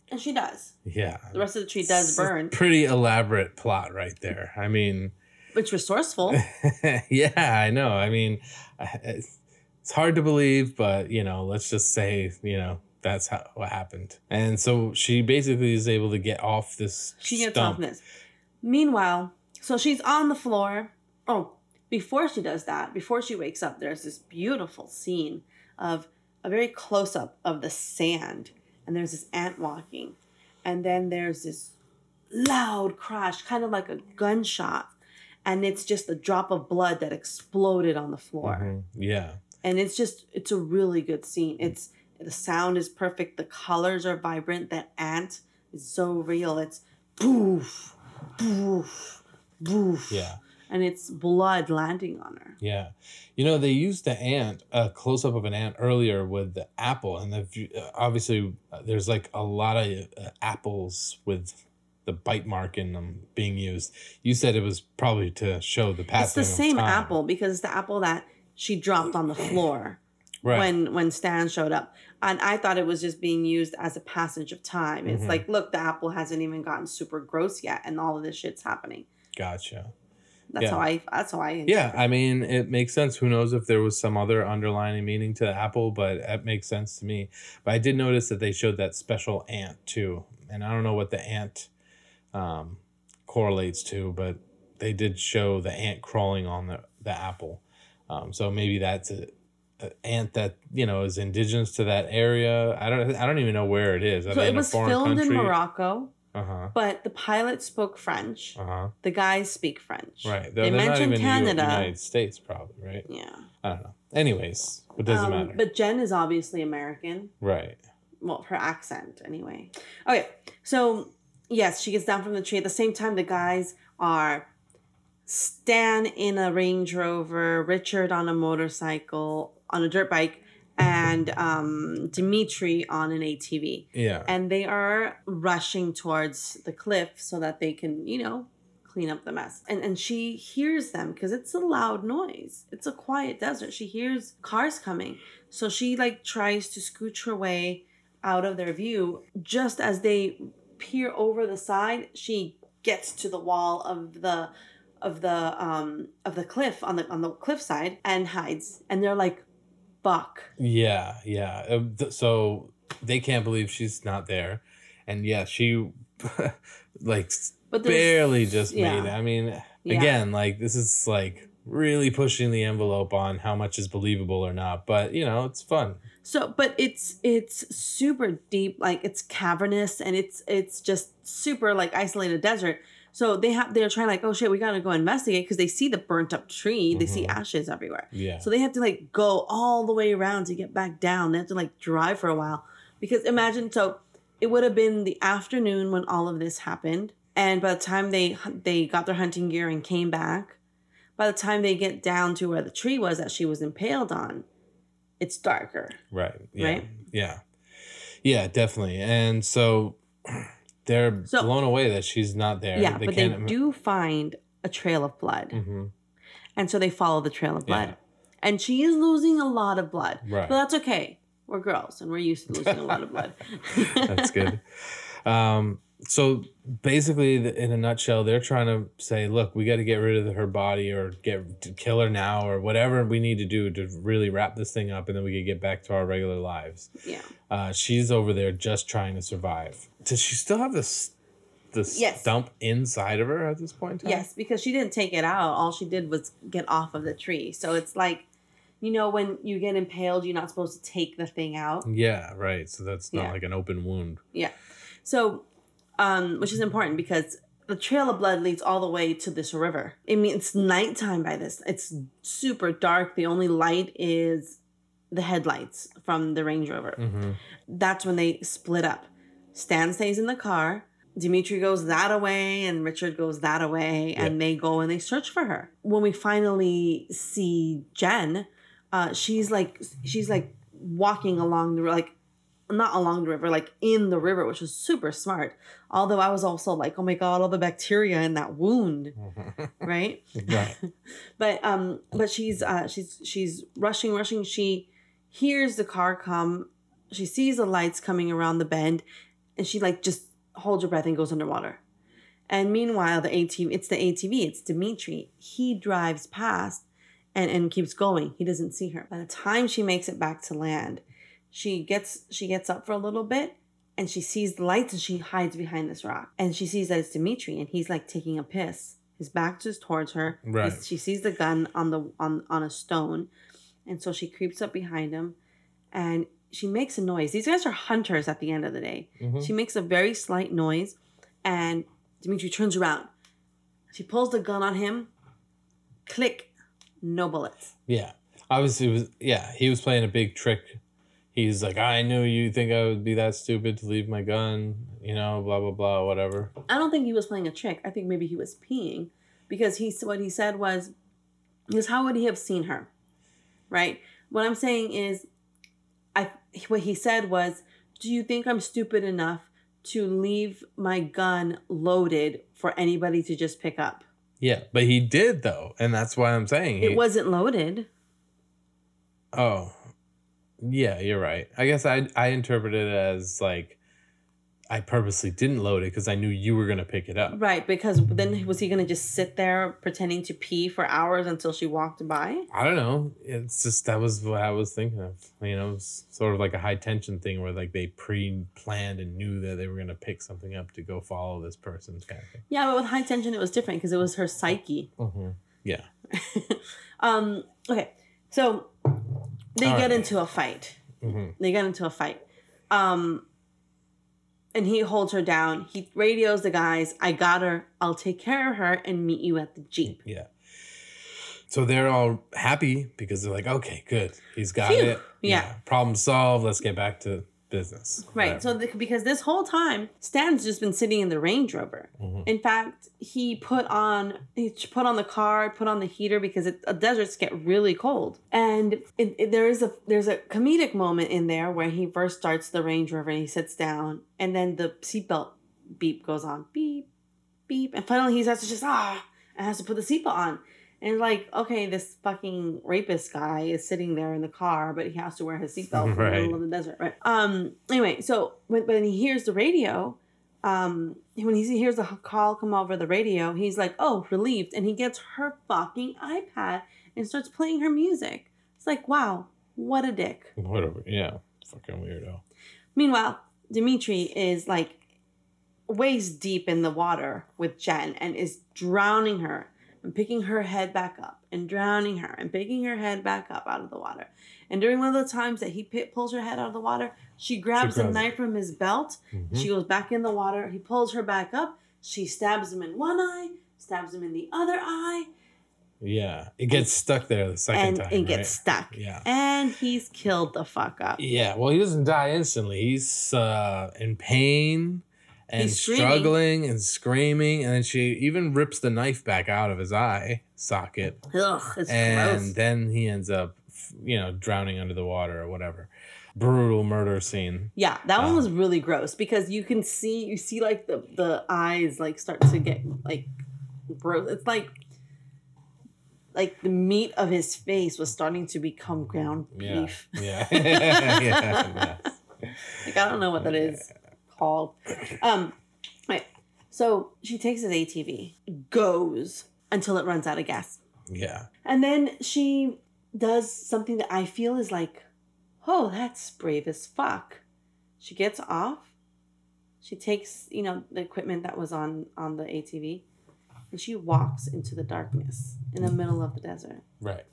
And she does. Yeah. The rest of the tree does It's burn. Pretty elaborate plot right there. I mean, It's resourceful. [laughs] yeah, I know. I mean, it's hard to believe, but you know, let's just say, you know, that's how what happened. And so she basically is able to get off this She gets stump. off this. Meanwhile, so she's on the floor. Oh, before she does that, before she wakes up, there's this beautiful scene of a very close up of the sand, and there's this ant walking, and then there's this loud crash, kind of like a gunshot, and it's just a drop of blood that exploded on the floor Mhm. Yeah. and it's just it's a really good scene it's the sound is perfect the colors are vibrant that ant is so real it's boof boof boof Yeah. and it's blood landing on her Yeah, you know they used the ant, a close up of an ant earlier with the apple, and the obviously uh, there's like a lot of uh, apples with the bite mark in them being used. You said it was probably to show the it's passing. the of same apple because it's the apple that she dropped on the floor right? when when stan showed up and i thought it was just being used as a passage of time it's Mhm. like look the apple hasn't even gotten super gross yet and all of this shit's happening gotcha. that's Yeah. how i that's how i Yeah, I mean it makes sense. Who knows if there was some other underlying meaning to the apple, but it makes sense to me. But I did notice that they showed that special ant too, and I don't know what the ant um, correlates to, but they did show the ant crawling on the the apple. Um, so maybe that's a ant that you know is indigenous to that area. I don't I don't even know where it is. Are so it was filmed in morocco Uh huh. But the pilot spoke French. Uh huh. The guys speak French. Right. They They're, they're not mentioned even in the Canada. United States, probably. Right. Yeah. I don't know. Anyways, it doesn't Um, matter. But Jen is obviously American. right. Well, her accent anyway. Okay, so Yes, she gets down from the tree. At the same time, the guys are Stan in a Range Rover, Richard on a motorcycle, on a dirt bike, and um, Dimitri on an ATV. Yeah. And they are rushing towards the cliff so that they can, you know, clean up the mess. And and she hears them because it's a loud noise. It's a quiet desert. She hears cars coming. So she like tries to scooch her way out of their view. Just as they peer over the side, she gets to the wall of the of the um of the cliff on the on the cliff side and hides. And they're like, "Buck." Yeah, yeah. Uh, So they can't believe she's not there, and yeah, she [laughs] like barely just yeah. made it. I mean, Yeah. again, like this is like really pushing the envelope on how much is believable or not. But you know, it's fun. So, but it's it's super deep, like it's cavernous, and it's it's just super like isolated desert. So they have they're trying like, oh shit, we gotta go investigate because they see the burnt up tree, they see Mhm. ashes everywhere. Yeah. So they have to like go all the way around to get back down. They have to like drive for a while because imagine so it would have been the afternoon when all of this happened, and by the time they they got their hunting gear and came back, by the time they get down to where the tree was that she was impaled on, it's darker. Right. Yeah. Right? Yeah. Yeah, definitely. And so they're So- blown away that she's not there. Yeah, but they do find a trail of blood. Mhm. And so they follow the trail of blood. Yeah. And she is losing a lot of blood. Right. But that's okay. We're girls and we're used to losing a lot of blood. [laughs] That's good. Um, so basically, the- in a nutshell, they're trying to say, look, we got to get rid of her body or get to kill her now or whatever we need to do to really wrap this thing up and then we can get back to our regular lives. yeah. Uh, she's over there just trying to survive. Does she still have this this Yes. stump inside of her at this point? Yes, because she didn't take it out. All she did was get off of the tree. So it's like, you know, when you get impaled, you're not supposed to take the thing out. Yeah, right. So that's not Yeah. like an open wound. Yeah. So, um, which is important because the trail of blood leads all the way to this river. I mean, it's nighttime by this. It's super dark. The only light is the headlights from the Range Rover. hmm That's when they split up. Stan stays in the car. Dimitri goes that away and Richard goes that away and they go and they search for her. When we finally see Jen, uh, she's like she's like walking along the like not along the river, like in the river, which was super smart. Although I was also like, oh my god, all the bacteria in that wound, [laughs] right? right. [laughs] but um but she's uh she's she's rushing rushing. She hears the car come. She sees the lights coming around the bend and she like just holds her breath and goes underwater. And meanwhile the atv it's the atv it's dimitri. He drives past and and keeps going. He doesn't see her. By the time she makes it back to land she gets she gets up for a little bit and she sees the lights and she hides behind this rock and she sees that it's dimitri and he's like taking a piss his back is towards her Right. He's- she sees the gun on the on on a stone and so she creeps up behind him and she makes a noise these guys are hunters at the end of the day Mhm. she makes a very slight noise and dimitri turns around she pulls the gun on him click no bullets Yeah. Obviously, it was yeah. He was playing a big trick. He's like, I knew you think I would be that stupid to leave my gun. You know, blah blah blah, whatever. i don't think he was playing a trick. I think maybe he was peeing because he what he said was because how would he have seen her? Right? What i'm saying is i what he said was do you think i'm stupid enough to leave my gun loaded for anybody to just pick up? Yeah, but he did though, and that's why I'm saying he, it wasn't loaded. Oh, yeah, you're right. I guess I I interpreted it as like I purposely didn't load it because I knew you were gonna pick it up. right because then was he gonna just sit there pretending to pee for hours until she walked by I don't know. It's just that was what I was thinking of. You know, sort of like a high tension thing where like they pre-planned and knew that they were gonna pick something up to go follow this person kind of thing. yeah but with high tension it was different because it was her psyche Mm-hmm. Yeah. [laughs] um okay so they All get right. into a fight Mm-hmm. they get into a fight um and he holds her down he radios the guys i got her i'll take care of her and meet you at the jeep Yeah. So they're all happy because they're like, okay, good. He's got Phew. it. Yeah. Problem solved. Let's get back to business. Right. So the, because this whole time, Stan's just been sitting in the Range Rover. Mhm. In fact, he put on he put on the car, put on the heater because it, uh, deserts get really cold. And it, it- there is a there's a comedic moment in there where he first starts the Range Rover and he sits down, and then the seatbelt beep goes on, beep, beep, and finally he has to just ah and has to put the seatbelt on. And like, okay, this fucking rapist guy is sitting there in the car, but he has to wear his [laughs] seatbelt in the middle of the desert, right? Um. Anyway, so when when he hears the radio, um, when he hears the call come over the radio, he's like, oh, relieved, and he gets her fucking iPad and starts playing her music. It's like, wow, what a dick. Whatever. Yeah. Fucking weirdo. Meanwhile, Dimitri is like waist deep in the water with Jen and is drowning her and picking her head back up and drowning her and picking her head back up out of the water. And during one of the times that he pi pulls her head out of the water, she grabs a grabs it. knife from his belt. Mhm. She goes back in the water. He pulls her back up. She stabs him in one eye, stabs him in the other eye, Yeah. It gets stuck there the second and time. it right? gets stuck. Yeah. And he's killed the fuck up. Yeah, well, he doesn't die instantly. He's uh, in pain and He's struggling and screaming, and then she even rips the knife back out of his eye socket, Ugh, it's and gross. then he ends up, you know, drowning under the water or whatever. Brutal murder scene. Yeah, that one Uh, was really gross because you can see you see like the the eyes like start to get like gross. It's like like the meat of his face was starting to become ground Yeah, beef. yeah, [laughs] yeah. yes. [laughs] Like I don't know what that is called. Um, right. So she takes his ATV, goes until it runs out of gas, Yeah, and then she does something that I feel is like, oh, that's brave as fuck. She gets off. She takes, you know, the equipment that was on on the ATV, and she walks into the darkness in the middle of the desert. right.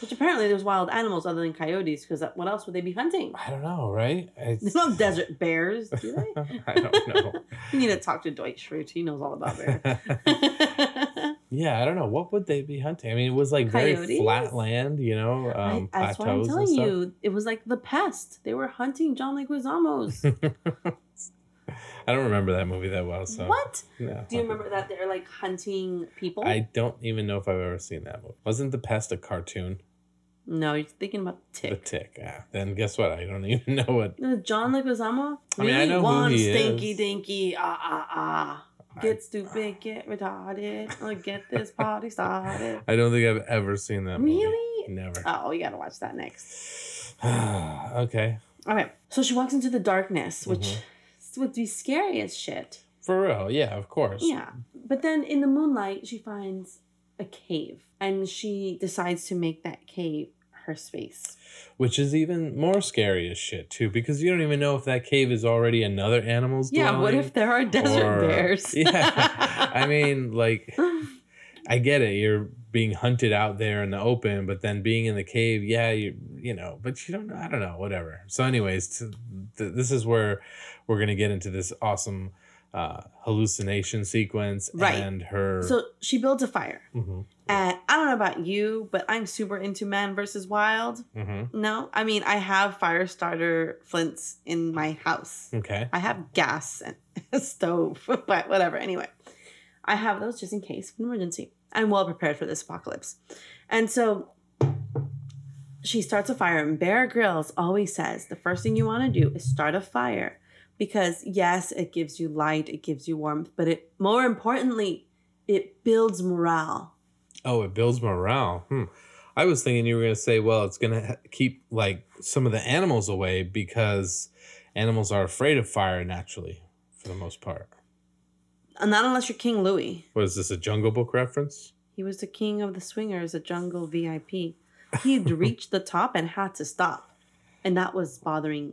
Which apparently there's wild animals other than coyotes, because what else would they be hunting? I don't know, right? It's, don't have desert bears, do they? [laughs] I don't know. [laughs] You need to talk to Dwight Schrute. He knows all about bears. [laughs] yeah, I don't know. What would they be hunting? I mean, it was like very flat land, you know, um, I, that's what I'm telling you. It was like the pest. They were hunting John Leguizamos. I don't remember that movie that well. So what? No. Do you remember that they're like hunting people? I don't even know if I've ever seen that movie. Wasn't The Pest a cartoon? no, you're thinking about The Tick. The tick. Ah, then guess what? I don't [laughs] even know what. John Leguizamo? I mean, I know who he stinky is. dinky, ah, ah, ah. I- Get stupid, get retarded. Or get this party started. [laughs] I don't think I've ever seen that movie. Really? Never. Oh, you gotta watch that next. [sighs] okay. Okay, so she walks into the darkness, which Mhm. Would be scary as shit. For real. Yeah, of course. Yeah. But then in the moonlight, she finds a cave and she decides to make that cave her space. Which is even more scary as shit, too, because you don't even know if that cave is already another animal's Yeah, what if there are desert or- bears? [laughs] Yeah. [laughs] I mean, like, I get it. You're being hunted out there in the open, but then being in the cave, yeah, you you know, but you don't know. I don't know. Whatever. So, anyways, to, th- this is where we're gonna get into this awesome uh, hallucination sequence Right. and her. so she builds a fire. Mhm, And I don't know about you, but I'm super into Man versus Wild. mhm. No, I mean, I have fire starter flints in my house. Okay. I have gas and [laughs] a stove, [laughs] but whatever. Anyway, I have those just in case of an emergency. I'm well prepared for this apocalypse. And so she starts a fire, and Bear Grylls always says the first thing you want to do is start a fire because, yes, it gives you light, it gives you warmth, but it more importantly, it builds morale. Oh, it builds morale. Hmm. I was thinking you were gonna say, well, it's gonna keep like some of the animals away because animals are afraid of fire naturally, for the most part. And not unless you're King Louie. Was this? A Jungle Book reference? He was the king of the swingers, a jungle VIP. He'd [laughs] reached the top and had to stop. And that was bothering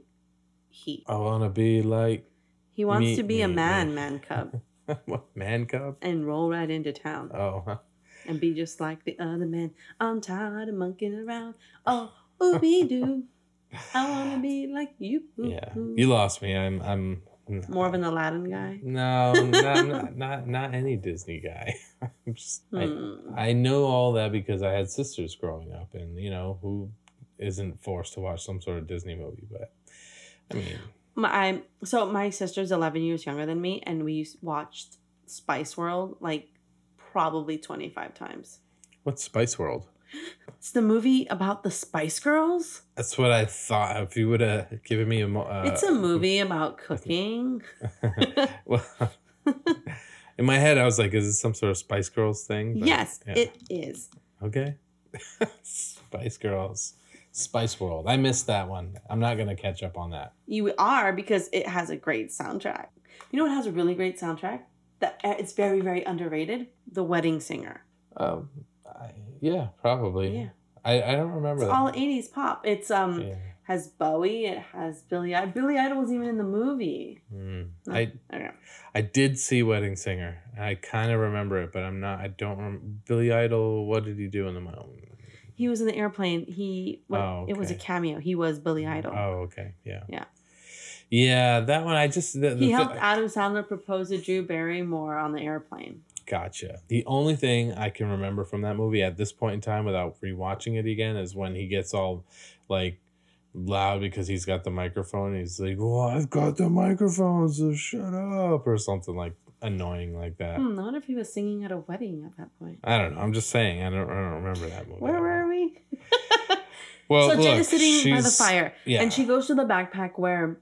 Heat. I wanna be like He wants Me- to be a man, me. [laughs] man cub, what man cub? and roll right into town Oh, huh. and be just like the other men. I'm tired of monkeying around. Oh, ooby doo. I want to be [laughs] like you. yeah. You lost me. I'm. I'm. More of an Aladdin guy. No, not, [laughs] not not not any Disney guy. [laughs] I'm just. I, Hmm. I know all that because I had sisters growing up, and you know who isn't forced to watch some sort of Disney movie. But I mean, my so my sister's 11 years younger than me and we watched spice world like probably 25 times What's Spice World? It's the movie about the spice girls That's what I thought. If you would have given me a, uh, it's a movie about cooking [laughs] well, [laughs] in my head, I was like, "Is this some sort of Spice Girls thing?" But, yes yeah. it is Okay. [laughs] Spice Girls, Spice World. I missed that one. I'm not gonna catch up on that. you are because it has a great soundtrack you know what has a really great soundtrack that uh, it's very very underrated the wedding singer Um, I, yeah, probably. yeah I, I don't remember. it's that. all 80s pop it's um Yeah. has bowie it has billy idol billy idol was even in the movie Mm. No. I okay. I did see Wedding Singer. I kind of remember it, but I'm not. I don't. Rem- Billy Idol. What did he do in the movie? He was in the airplane. He what, Oh, it was a cameo. He was Billy Idol. Oh, okay. Yeah. Yeah. Yeah, that one. I just. The, the he helped Adam Sandler propose to Drew Barrymore on the airplane. Gotcha. The only thing I can remember from that movie at this point in time without rewatching it again is when he gets all like loud because he's got the microphone. He's like, "Well, I've got the microphone, so shut up," or something like annoying like that. Hmm, I wonder if he was singing at a wedding at that point. I don't know. I'm just saying. I don't. I don't remember that movie. Where were we? [laughs] Well, so look, is sitting by the fire, yeah. and she goes to the backpack where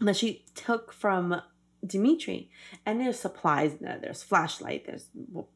that she took from Dimitri, and there's supplies in there. There's flashlight, there's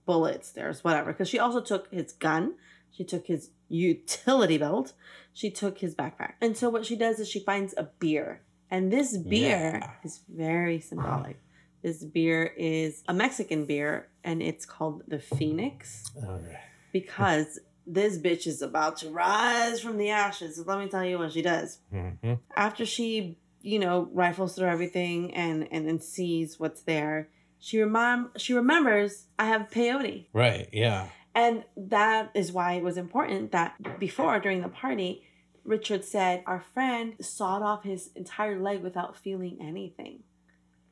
bullets, there's whatever. Because she also took his gun, she took his utility belt, she took his backpack, and so what she does is she finds a beer, and this beer Yeah. is very symbolic. This beer is a Mexican beer, and it's called the Phoenix right. because this bitch is about to rise from the ashes. Let me tell you what she does. Mhm. After she, you know, rifles through everything and and then sees what's there, she remem- she remembers I have peyote. Right. Yeah. And that is why it was important that before during the party, Richard said our friend sawed off his entire leg without feeling anything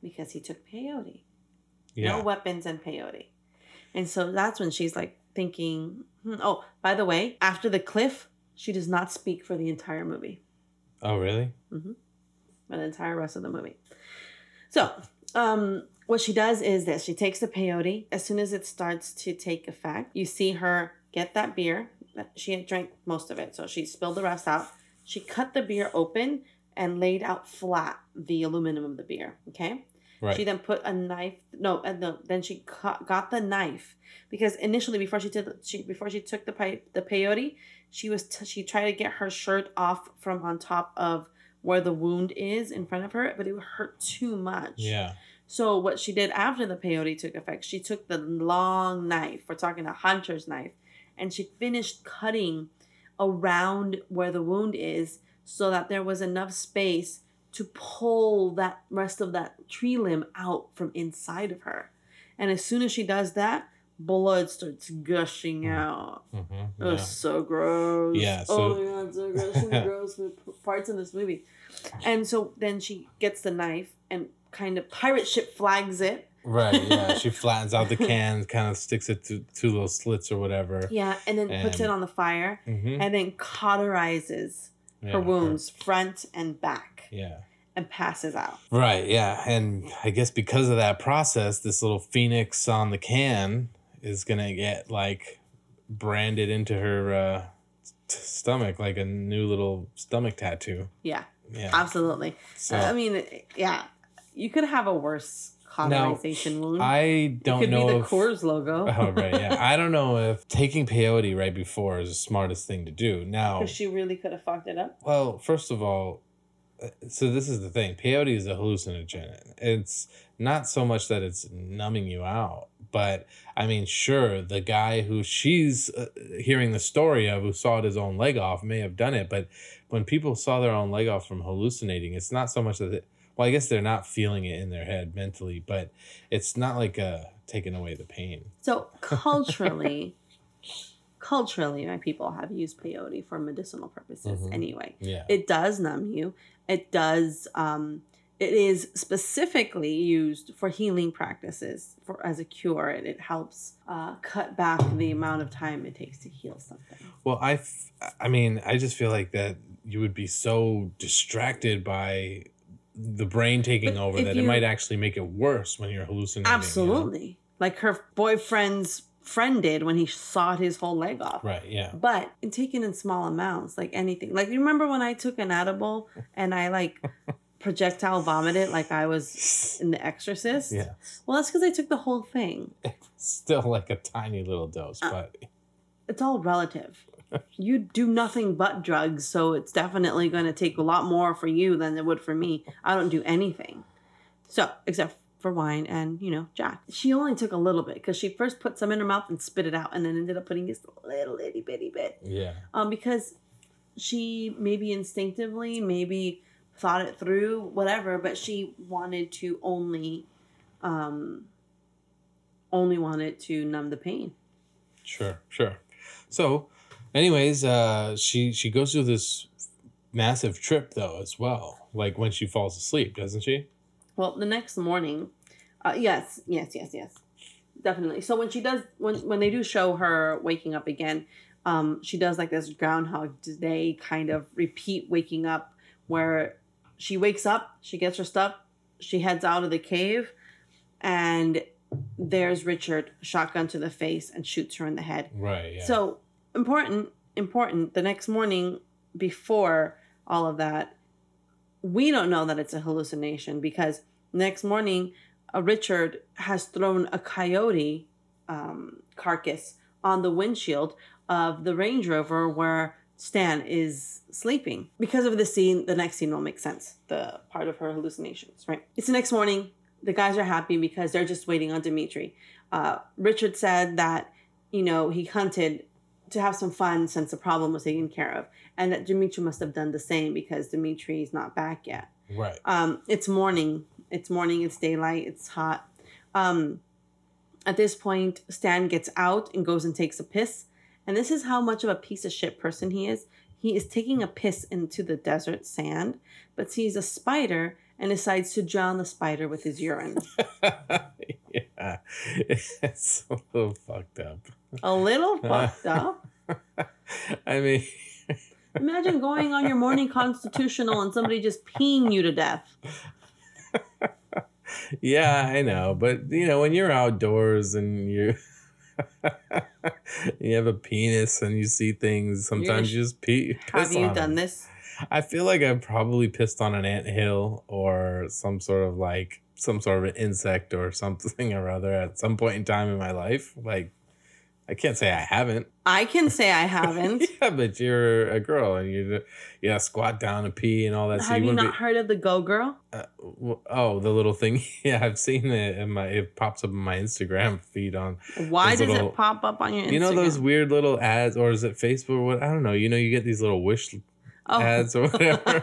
because he took peyote Yeah. no weapons and peyote. And so that's when she's like thinking, hmm, oh, by the way, after the cliff, she does not speak for the entire movie, oh, really? For the entire rest of the movie. So, um, what she does is this she takes the peyote. As soon as it starts to take effect, you see her get that beer. She had drank most of it, so she spilled the rest out. She cut the beer open and laid out flat the aluminum of the beer. Okay. Right. She then put a knife. No, uh, no. Then she cut, got the knife because initially, before she did, she before she took the pi- the peyote, she was t- she tried to get her shirt off from on top of where the wound is in front of her, but it would hurt too much. yeah. So what she did after the peyote took effect, she took the long knife. We're talking a hunter's knife, and she finished cutting around where the wound is, so that there was enough space to pull that rest of that tree limb out from inside of her. And as soon as she does that, blood starts gushing out. Mm-hmm. It was so gross. Yeah, oh so- my god, so gross. So [laughs] gross parts in this movie. And so then she gets the knife and kind of pirate ship flags it. Right. Yeah. [laughs] she flattens out the can, kind of sticks it to two little slits or whatever. Yeah, and then puts it on the fire Mm-hmm. and then cauterizes her wounds front and back Yeah. and passes out. Right. Yeah. And I guess because of that process, this little phoenix on the can is gonna get like branded into her uh, t- stomach, like a new little stomach tattoo. Yeah, Yeah. absolutely. So I mean, yeah, you could have a worse cauterization wound. I don't could know be the if. Coors logo. [laughs] Oh right, yeah. I don't know if taking peyote right before is the smartest thing to do. Now, Because she really could have fucked it up. Well, first of all, so this is the thing. Peyote is a hallucinogen. It's not so much that it's numbing you out, but I mean, sure, the guy who she's uh, hearing the story of, who sawed his own leg off, may have done it. But when people saw their own leg off from hallucinating, it's not so much that. It, well, I guess they're not feeling it in their head mentally, but it's not like uh, taking away the pain. So culturally, [laughs] culturally, my people have used peyote for medicinal purposes Mhm. anyway. Yeah. It does numb you. It does. Um, it is specifically used for healing practices for as a cure. and it helps uh, cut back the amount of time it takes to heal something. Well, I, f- I mean, I just feel like that you would be so distracted by the brain taking But over that it might actually make it worse when you're hallucinating. you know? Absolutely. Like her boyfriend's friend did when he sawed his whole leg off. Right. Yeah. But in taken in small amounts, like anything. Like you remember when I took an edible and I like [laughs] projectile vomited like I was in The Exorcist? Yeah. Well, that's because I took the whole thing. Still like a tiny little dose, Uh, but It's all relative. [laughs] You do nothing but drugs, so it's definitely going to take a lot more for you than it would for me. I don't do anything. So, except for wine and, you know, Jack. She only took a little bit because she first put some in her mouth and spit it out and then ended up putting just a little itty bitty bit. yeah. um, because she maybe instinctively, maybe thought it through, whatever, but she wanted to only, um, only wanted to numb the pain. Sure, sure. So, anyways, uh, she she goes through this massive trip though as well. Like when she falls asleep, doesn't she? Well, the next morning, uh, yes, yes, yes, yes, definitely. So when she does, when when they do show her waking up again, um, she does like this Groundhog Day kind of repeat waking up, where she wakes up, she gets her stuff, she heads out of the cave, and there's Richard shotgun to the face and shoots her in the head. Right. Yeah. So important, important. The next morning, before all of that, we don't know that it's a hallucination because next morning, uh, Richard has thrown a coyote um, carcass on the windshield of the Range Rover where Stan is sleeping. Because of the scene, the next scene will make sense. The part of her hallucinations, right? It's the next morning. The guys are happy because they're just waiting on Dimitri. Uh, Richard said that, you know, he hunted to have some fun since the problem was taken care of, and that Dimitri must have done the same because Dimitri is not back yet. right. Um, it's morning. It's morning. It's daylight. It's hot. Um, at this point, Stan gets out and goes and takes a piss. And this is how much of a piece of shit person he is. He is taking a piss into the desert sand, but sees a spider and decides to drown the spider with his urine. [laughs] yeah. [laughs] It's a little fucked up. A little [laughs] fucked up. I mean, Imagine going on your morning constitutional and somebody just peeing you to death. [laughs] yeah, I know, but you know, when you're outdoors and you [laughs] you have a penis and you see things, sometimes you just pee. Have you done them. this? I feel like I've probably pissed on an anthill or some sort of like some sort of an insect or something [laughs] or other at some point in time in my life. Like, I can't say I haven't. I can say I haven't. [laughs] yeah, but you're a girl and you you gotta squat down and pee and all that. so Have you wouldn't not heard of the Go Girl? uh, oh, the little thing. [laughs] Yeah, I've seen it in my. It pops up in my Instagram [laughs] feed on. Why does little- it pop up on your Instagram? You know those weird little ads, or is it Facebook? Or what I don't know. You know, you get these little wish oh. ads or whatever.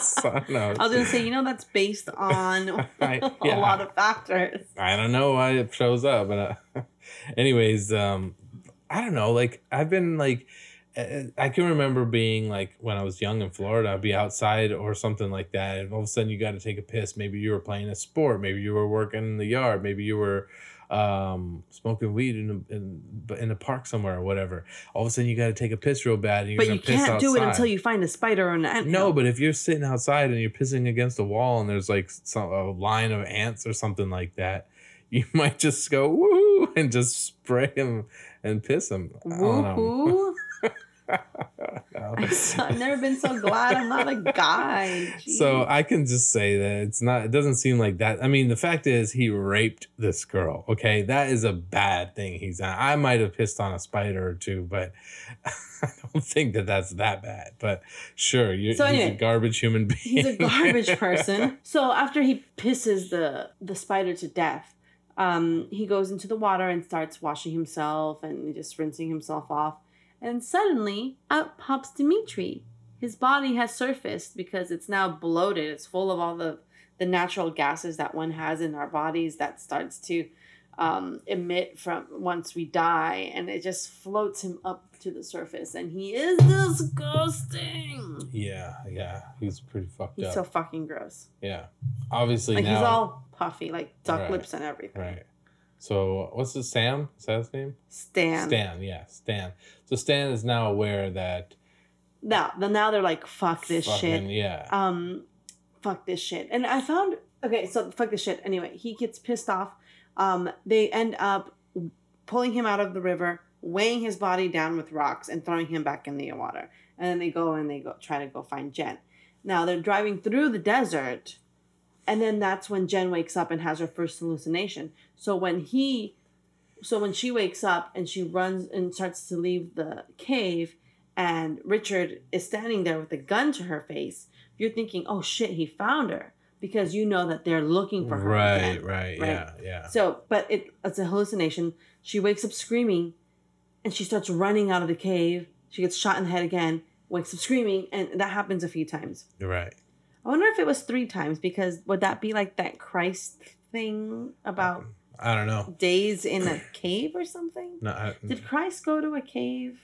So, I. I was gonna say, you know, that's based on I- a yeah. lot of factors. I don't know why it shows up, but uh, anyways, um, I don't know. Like I've been like, uh, I can remember being like when I was young in Florida, I'd be outside or something like that, and all of a sudden you got to take a piss. Maybe you were playing a sport, maybe you were working in the yard, maybe you were um smoking weed in a, in, in a park somewhere or whatever all of a sudden you got to take a piss real bad and you're But gonna you piss can't do it until you find a spider or an ant. No, but if you're sitting outside and you're pissing against a wall and there's like some a line of ants or something like that, you [laughs] might just go woo and just spray him and piss him. Woohoo! [laughs] No. I've never been so glad I'm not a guy. [laughs] So I can just say that it's not. It doesn't seem like that. I mean, the fact is, he raped this girl. Okay, that is a bad thing he's done. I might have pissed on a spider or two, but I don't think that that's that bad. But sure, you're, So he's a garbage human being. he's a garbage person. So after he pisses the the spider to death, um, he goes into the water and starts washing himself and just rinsing himself off. And suddenly, out pops Dimitri. His body has surfaced because it's now bloated. It's full of all the the natural gases that one has in our bodies that starts to um, emit from once we die, and it just floats him up to the surface. And he is disgusting. Yeah, yeah, he's pretty fucked He's up. so fucking gross. yeah, obviously Like now. he's all puffy, like duck Right, lips and everything. right. So what's his Sam? Is that his name? Stan. Stan. Yeah, Stan. So Stan is now aware that Now, then now they're like, fuck this fucking shit. yeah, Um, fuck this shit. And I found okay, so fuck this shit. Anyway, he gets pissed off. Um, they end up pulling him out of the river, weighing his body down with rocks, and throwing him back in the water. And then they go and they go try to go find Jen. Now they're driving through the desert, and then that's when Jen wakes up and has her first hallucination. So when he, so when she wakes up and she runs and starts to leave the cave, and Richard is standing there with a gun to her face, you're thinking, oh shit, he found her because you know that they're looking for her. Right, again, right, right, yeah, yeah. So, but it, it's a hallucination. She wakes up screaming, and she starts running out of the cave. She gets shot in the head again, wakes up screaming, and that happens a few times. Right. I wonder if it was three times because would that be like that Christ thing about I don't know. days in a cave or something? No, I, Did Christ go to a cave?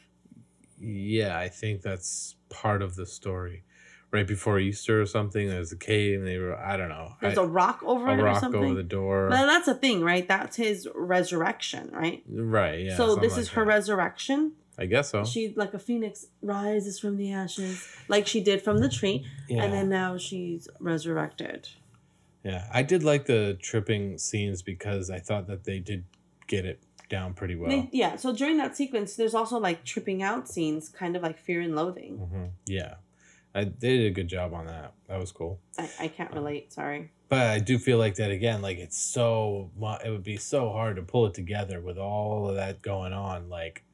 yeah, I think that's part of the story. Right before Easter or something, there's a cave, and they were I don't know. There's I- a rock over a it or rock something. over the door. But that's a thing, right? That's his resurrection, right? right. Yeah. so this like is her resurrection. I guess so. She like a phoenix rises from the ashes, like she did from the tree, yeah. and then now she's resurrected. yeah. I did like the tripping scenes because I thought that they did get it down pretty well. They- yeah. So during that sequence, there's also like tripping out scenes, kind of like fear and loathing. hmm Yeah. I, they did a good job on that. That was cool. I, I can't relate. Sorry. But I do feel like that again. Like it's so it would be so hard to pull it together with all of that going on. Like,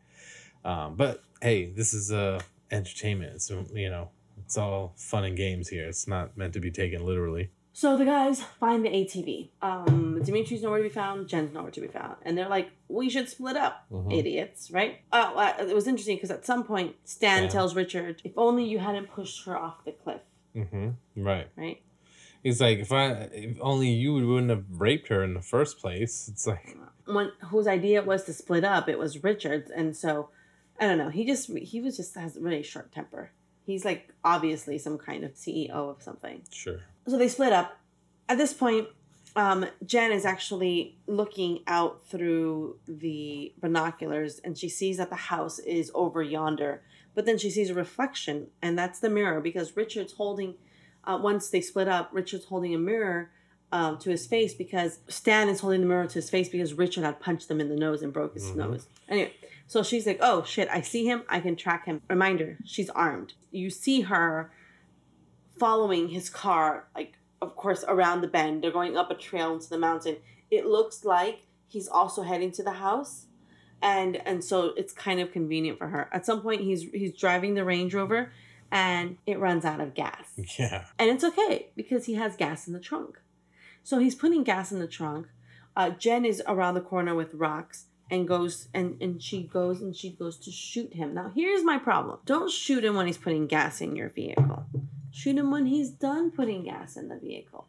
um, but hey, this is uh entertainment. So you know, it's all fun and games here. It's not meant to be taken literally. So the guys find the ATV. Um, Dimitri's nowhere to be found. Jen's nowhere to be found, and they're like, "We should split up, Mhm. idiots!" Right? Uh, it was interesting because at some point, Stan Stan. tells Richard, "If only you hadn't pushed her off the cliff." Mm-hmm. Right. Right? He's like, if I, if only you wouldn't have raped her in the first place. It's like, When whose idea it was to split up, it was Richard's, and so I don't know. He just he was just has a really short temper. He's like obviously some kind of CEO of something. sure. So they split up. At this point, um, Jen is actually looking out through the binoculars and she sees that the house is over yonder. But then she sees a reflection, and that's the mirror because Richard's holding, uh, once they split up, Richard's holding a mirror um, to his face because Stan is holding the mirror to his face because Richard had punched him in the nose and broke his Mhm. nose. Anyway, so she's like, oh shit, I see him, I can track him. Reminder, she's armed. You see her following his car, like, of course, around the bend. They're going up a trail into the mountain. It looks like he's also heading to the house. And and so it's kind of convenient for her. At some point he's he's driving the Range Rover and it runs out of gas. [laughs] Yeah. And it's okay because he has gas in the trunk. So he's putting gas in the trunk. Uh, Jen is around the corner with rocks and goes and, and she goes and she goes to shoot him. Now here's my problem. Don't shoot him when he's putting gas in your vehicle. Shoot him when he's done putting gas in the vehicle.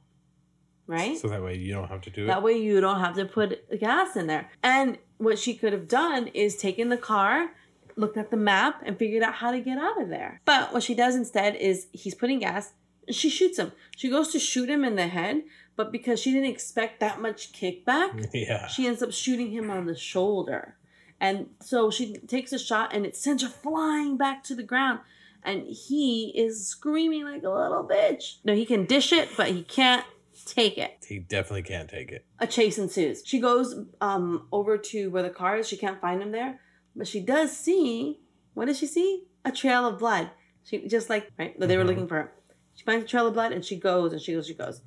Right? So that way you don't have to do it. That way you don't have to put gas in there. And what she could have done is taken the car, looked at the map, and figured out how to get out of there. But what she does instead is he's putting gas, she shoots him. She goes to shoot him in the head, but because she didn't expect that much kickback, [laughs] yeah. she ends up shooting him on the shoulder. And so she takes a shot and it sends her flying back to the ground. And he is screaming like a little bitch. No, he can dish it, but he can't take it He definitely can't take it. a chase ensues. She goes um over to where the car is. She can't find him there, but she does see. What does she see? A trail of blood. She just like right. They were Mhm. looking for her. She finds a trail of blood and she goes and she goes. She goes.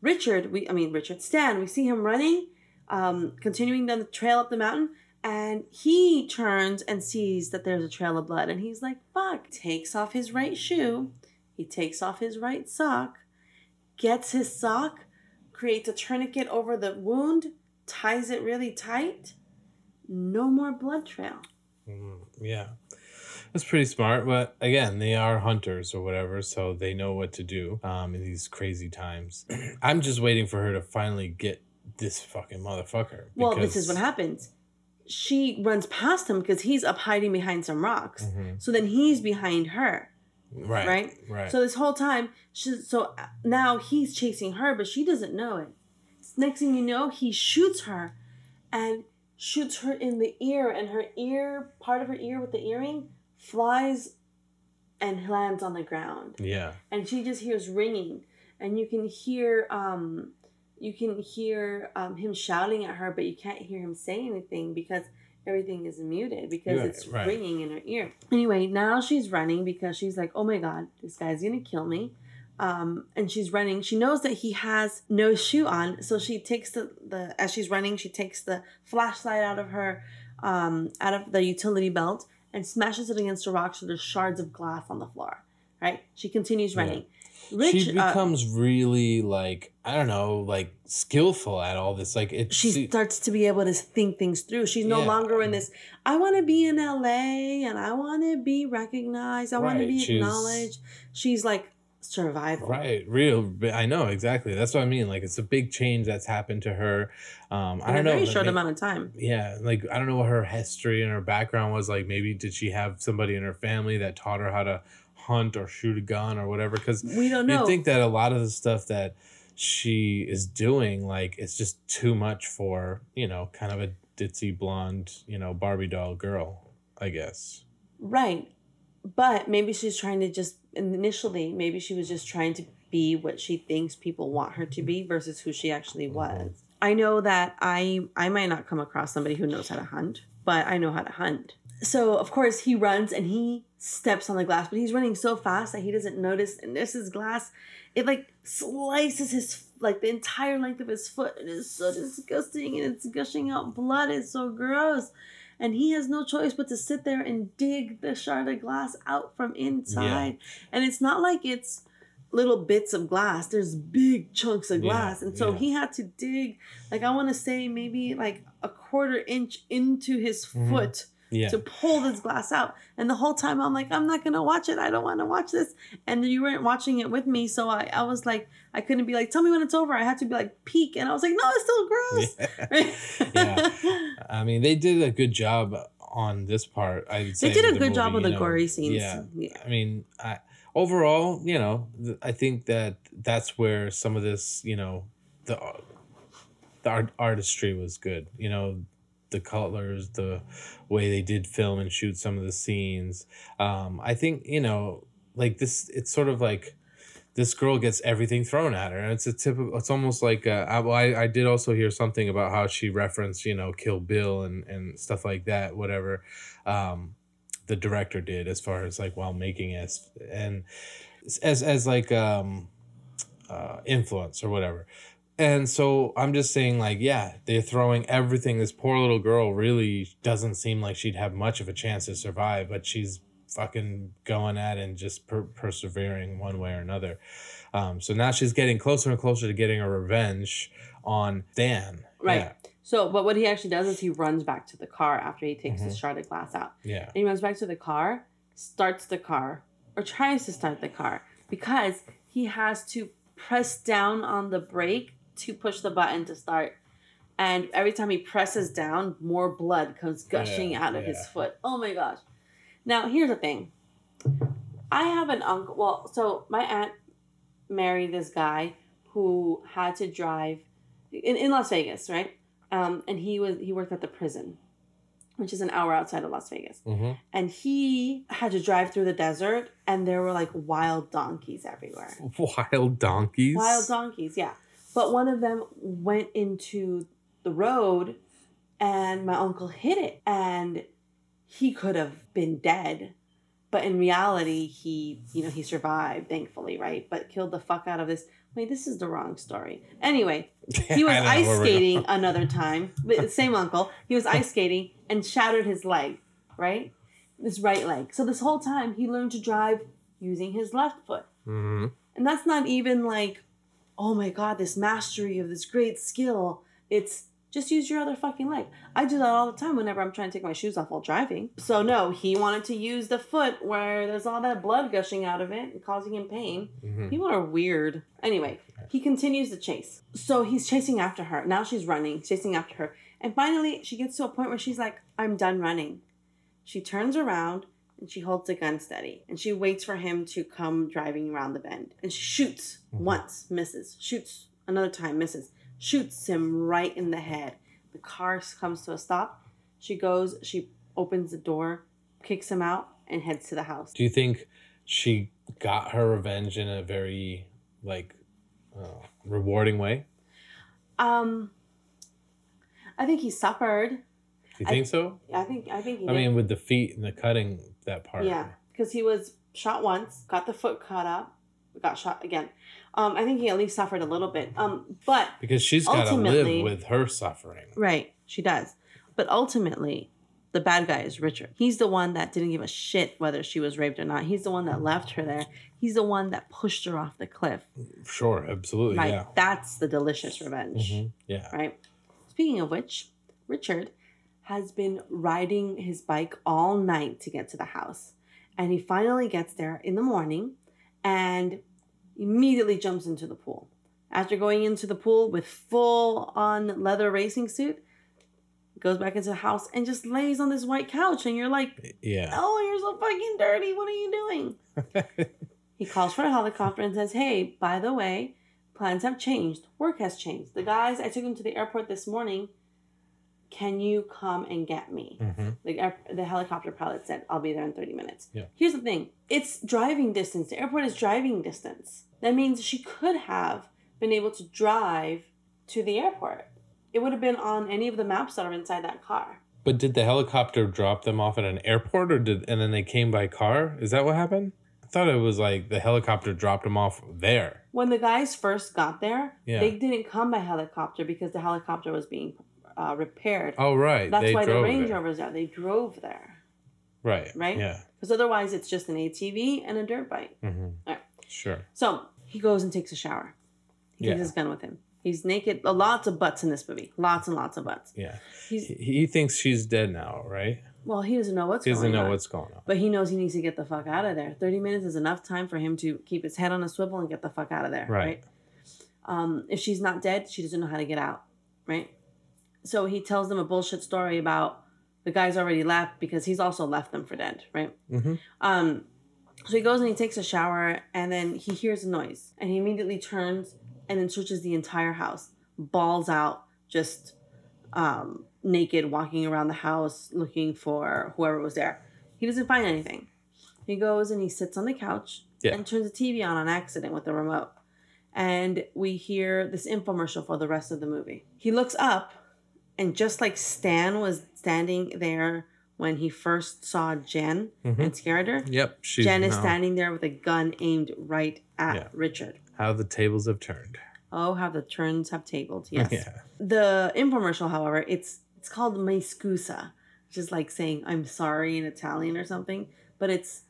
Richard, we I mean Richard Stan. We see him running, um, continuing down the trail up the mountain, and he turns and sees that there's a trail of blood, and he's like, "Fuck!" Takes off his right shoe. He takes off his right sock, gets his sock, creates a tourniquet over the wound, ties it really tight. No more blood trail. Mm, yeah. That's pretty smart, but again, they are hunters or whatever, so they know what to do um, in these crazy times. [clears throat] I'm just waiting for her to finally get this fucking motherfucker. Well, this is what happens. She runs past him because he's up hiding behind some rocks. Mhm. So then he's behind her. Right. right? Right. So this whole time, she, so now he's chasing her, but she doesn't know it. Next thing you know, he shoots her, and shoots her in the ear, and her ear, part of her ear with the earring, flies, and lands on the ground, yeah. and she just hears ringing, and you can hear um you can hear um, him shouting at her, but you can't hear him say anything because everything is muted because Right, it's right. ringing in her ear. Anyway, now she's running because she's like, oh my god, this guy's gonna kill me. Um, and she's running. She knows that he has no shoe on, so she takes the, the as she's running, she takes the flashlight out of her um, out of the utility belt and smashes it against a rock so there's shards of glass on the floor. Right? She continues Yeah. Rich, she uh, becomes really like I don't know, like skillful at all this. Like it. she she- starts to be able to think things through. She's no Yeah. longer in this. I want to be in LA and I want to be recognized. I want to be she's- acknowledged. She's like survival. Right, real. I know exactly. That's what I mean. Like it's a big change that's happened to her. Um, I don't a know. very short may- amount of time. Yeah, like I don't know what her history and her background was. Like maybe did she have somebody in her family that taught her how to hunt or shoot a gun or whatever? Because We don't you know. think that a lot of the stuff that she is doing, like it's just too much for you know, kind of a ditzy blonde, you know, Barbie doll girl. I guess. right. But maybe she's trying to just initially, maybe she was just trying to be what she thinks people want her to be versus who she actually Mm-hmm. was. I know that I I might not come across somebody who knows how to hunt, but I know how to hunt. So of course he runs and he steps on the glass, but he's running so fast that he doesn't notice and this is glass. It like slices his like the entire length of his foot. It is so disgusting and it's gushing out blood. It's so gross. And he has no choice but to sit there and dig the shard of glass out from inside. And it's not like it's little bits of glass. There's big chunks of Yeah, glass. and so yeah. he had to dig, like, I want to say maybe like a quarter inch into his Mhm. foot Yeah. to pull this glass out. And the whole time I'm like, I'm not to watch it. I don't want to watch this. And you weren't watching it with me. So I, I was like, I couldn't be like, tell me when it's over. I had to be like, peek. And I was like, no, it's still gross. [laughs] Yeah. I mean, they did a good job on this part. I they did a good job with with the gory scenes. Yeah, yeah. I mean, I, overall, you know, th- I think that that's where some of this, you know, the the art, artistry was good. You know, the colors, the way they did film and shoot some of the scenes. Um, I think you know, like this, it's sort of like this girl gets everything thrown at her and it's a typical it's almost like uh, I, I did also hear something about how she referenced you know kill bill and and stuff like that whatever um the director did as far as like while making it and as as like um uh influence or whatever and so i'm just saying like yeah they're throwing everything this poor little girl really doesn't seem like she'd have much of a chance to survive but she's fucking going at it and just per- persevering one way or another. Um, so now she's getting closer and closer to getting a revenge on Dan. Right. So, but what he actually does is he runs back to the car after he takes the Mhm. shard of glass out. Yeah. And he runs back to the car, starts the car, or tries to start the car because he has to press down on the brake to push the button to start. And every time he presses down, more blood comes gushing Yeah, out of his foot. Oh my gosh. Now, here's the thing I have an uncle. Well, so my aunt married this guy who had to drive in, in Las Vegas, right? Um, and he was he worked at the prison, which is an hour outside of Las Vegas. Mm-hmm. And he had to drive through the desert, and there were like wild donkeys everywhere. [laughs] Wild donkeys. Wild donkeys, yeah. But one of them went into the road, and my uncle hit it, and he could have been dead. But in reality, he, you know, he survived, thankfully, right? But killed the fuck out of this. Wait, this is the wrong story. Anyway, [laughs] he was I don't know ice skating [laughs] another time. But same uncle. He was ice skating and shattered his leg, right? His right leg. So this whole time he learned to drive using his left foot. Mhm. And that's not even like, oh my god, this mastery of this great skill. It's just use your other fucking leg. I do that all the time whenever I'm trying to take my shoes off while driving. So no, he wanted to use the foot where there's all that blood gushing out of it and causing him pain. Mhm. People are weird. Anyway, he continues the chase. So he's chasing after her. Now she's running, chasing after her. And finally, she gets to a point where she's like, I'm done running. She turns around and she holds the gun steady and she waits for him to come driving around the bend. And she shoots Mhm. once, misses, shoots another time, misses, shoots him right in the head. The car comes to a stop. She goes, she opens the door, kicks him out, and heads to the house. Do you think she got her revenge in a very like uh, rewarding way. Um, I think he suffered. You I- think so? I think I think he I did. mean, with the feet and the cutting that part. Yeah, because he was shot once, got the foot cut up, got shot again. Um, I think he at least suffered a little bit. Um, but Because she's got to live with her suffering. right, she does. But ultimately, the bad guy is Richard. He's the one that didn't give a shit whether she was raped or not. He's the one that left her there. He's the one that pushed her off the cliff. Sure, absolutely. Right. Yeah. That's the delicious revenge. Mhm, Yeah. right? Speaking of which, Richard has been riding his bike all night to get to the house. And he finally gets there in the morning and immediately jumps into the pool. After going into the pool with full on leather racing suit, goes back into the house and just lays on this white couch. And you're like, Yeah. oh, you're so fucking dirty. What are you doing? [laughs] He calls for a helicopter and says, Hey, by the way, plans have changed. Work has changed. The guys, I took them to the airport this morning. Can you come and get me? Mhm. The, air, the helicopter pilot said, I'll be there in 30 minutes. Yeah. Here's the thing it's driving distance. The airport is driving distance. That means she could have been able to drive to the airport. It would have been on any of the maps that are inside that car. But did the helicopter drop them off at an airport, or did and then they came by car? Is that what happened? I thought it was like the helicopter dropped them off there. When the guys first got there, Yeah. they didn't come by helicopter because the helicopter was being uh, repaired. Oh right, That's they why the Range there. Rovers there. They drove there. Right. Right? Yeah. Because otherwise, it's just an ATV and a dirt bike. hmm Alright. Sure. So he goes and takes a shower. He takes Yeah. his gun with him. He's naked. Uh, Lots of butts in this movie. Lots and lots of butts. Yeah. He's He, he thinks she's dead now, right? well. He doesn't know what's He doesn't going know on. what's going on. But he knows he needs to get the fuck out of there. Thirty minutes is enough time for him to keep his head on a swivel and get the fuck out of there. Right. Right. Um, if she's not dead, she doesn't know how to get out. Right. So he tells them a bullshit story about the guy's already left because he's also left them for dead. Right. hmm Um, so he goes and he takes a shower, and then he hears a noise, and he immediately turns and then searches the entire house, balls out, just um, naked, walking around the house looking for whoever was there. He doesn't find anything. He goes and he sits on the couch Yeah. and turns the TV on on accident with the remote. And we hear this infomercial for the rest of the movie. He looks up, and just like Stan was standing there when he first saw Jen Mhm. and scared her, Yep. Jen is now- standing there with a gun aimed right at Yeah. Richard. How the tables have turned. Oh, how the turns have tabled. Yes. [laughs] Yeah. The infomercial, however, it's it's called "My scusa," which is like saying "I'm sorry" in Italian or something, but it's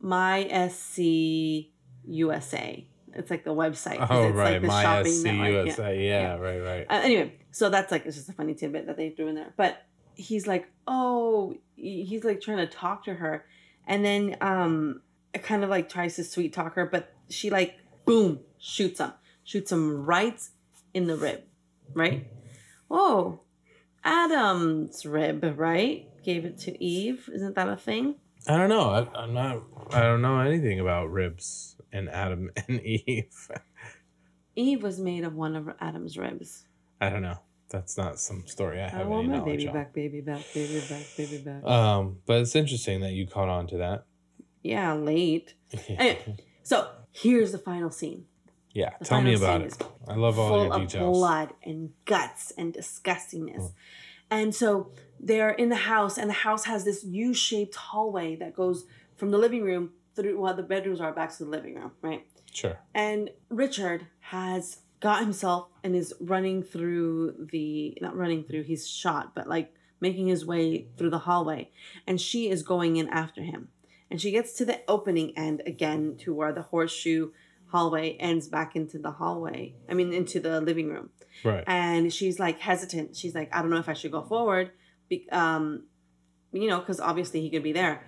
"My SC USA." It's like the website. Oh it's right, like the my shopping SC network. Yeah. USA. Yeah, right, right. Uh, anyway, so that's like it's just a funny tidbit that they threw in there. But he's like, oh, he's like trying to talk to her, and then um, it kind of like tries to sweet talk her, but she like boom shoots him, shoots him right in the rib, right? Oh, Adam's rib, right? Gave it to Eve. Isn't that a thing? I don't know. I, I'm not. I don't know anything about ribs and Adam [laughs] and Eve. Eve was made of one of Adam's ribs. I don't know. That's not some story I I have want any my baby on. back, baby back, baby back, baby back. Um, but it's interesting that you caught on to that. yeah, late. [laughs] Anyway, so here's the final scene. yeah, The tell me about it. I love all full your of blood and guts and disgustingness. Mm. And so they're in the house, and the house has this U-shaped hallway that goes from the living room through well, the bedrooms are back to the living room, right? Sure. And Richard has got himself and is running through the not running through, he's shot, but like making his way through the hallway. And she is going in after him. And she gets to the opening end again to where the horseshoe hallway ends back into the hallway. I mean into the living room. Right. And she's like hesitant. She's like, I don't know if I should go forward. Be- um, you know, because obviously he could be there.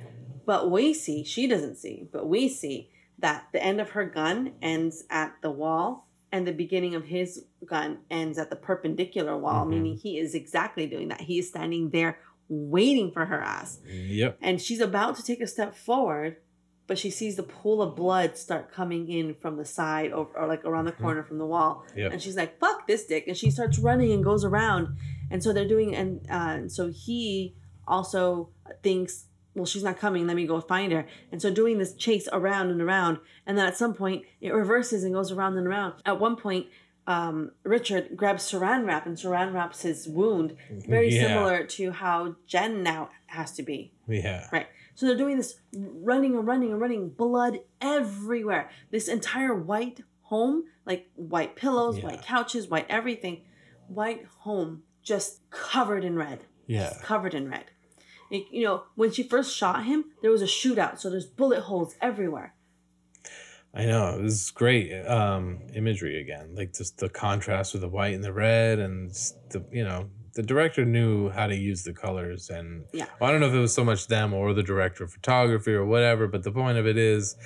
But we see, she doesn't see, but we see that the end of her gun ends at the wall and the beginning of his gun ends at the perpendicular wall, Mhm. meaning he is exactly doing that. He is standing there waiting for her ass. Yep. And she's about to take a step forward, but she sees the pool of blood start coming in from the side or, or like around the Mhm. corner from the wall. Yep. And she's like, fuck this dick. And she starts running and goes around. And so they're doing, and, uh, and so he also thinks well, she's not coming. Let me go find her. And so doing this chase around and around, and then at some point it reverses and goes around and around. At one point, um, Richard grabs Saran wrap and Saran wraps his wound, very Yeah. similar to how Jen now has to be. Yeah. Right. So they're doing this running and running and running, blood everywhere. This entire white home, like white pillows, Yeah. white couches, white everything, white home just covered in red. Yeah. Just covered in red. It- you know, when she first shot him, there was a shootout, so there's bullet holes everywhere. I know it was great um, imagery again, like just the contrast with the white and the red, and the you know the director knew how to use the colors, and Yeah. well, I don't know if it was so much them or the director of photography or whatever, but the point of it is,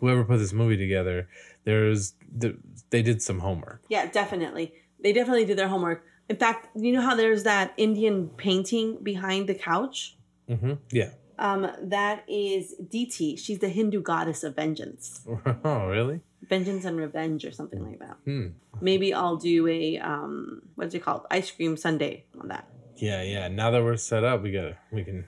whoever put this movie together, there's the, they did some homework. Yeah, definitely. They definitely did their homework. In fact, you know how there's that Indian painting behind the couch? Hmm Yeah. Um, that is DT. She's the Hindu goddess of vengeance. [laughs] oh, really? vengeance and revenge or something like that Hmm. maybe i'll do a um what's it called ice cream sunday on that Yeah, yeah. Now that we're set up, we gotta we can.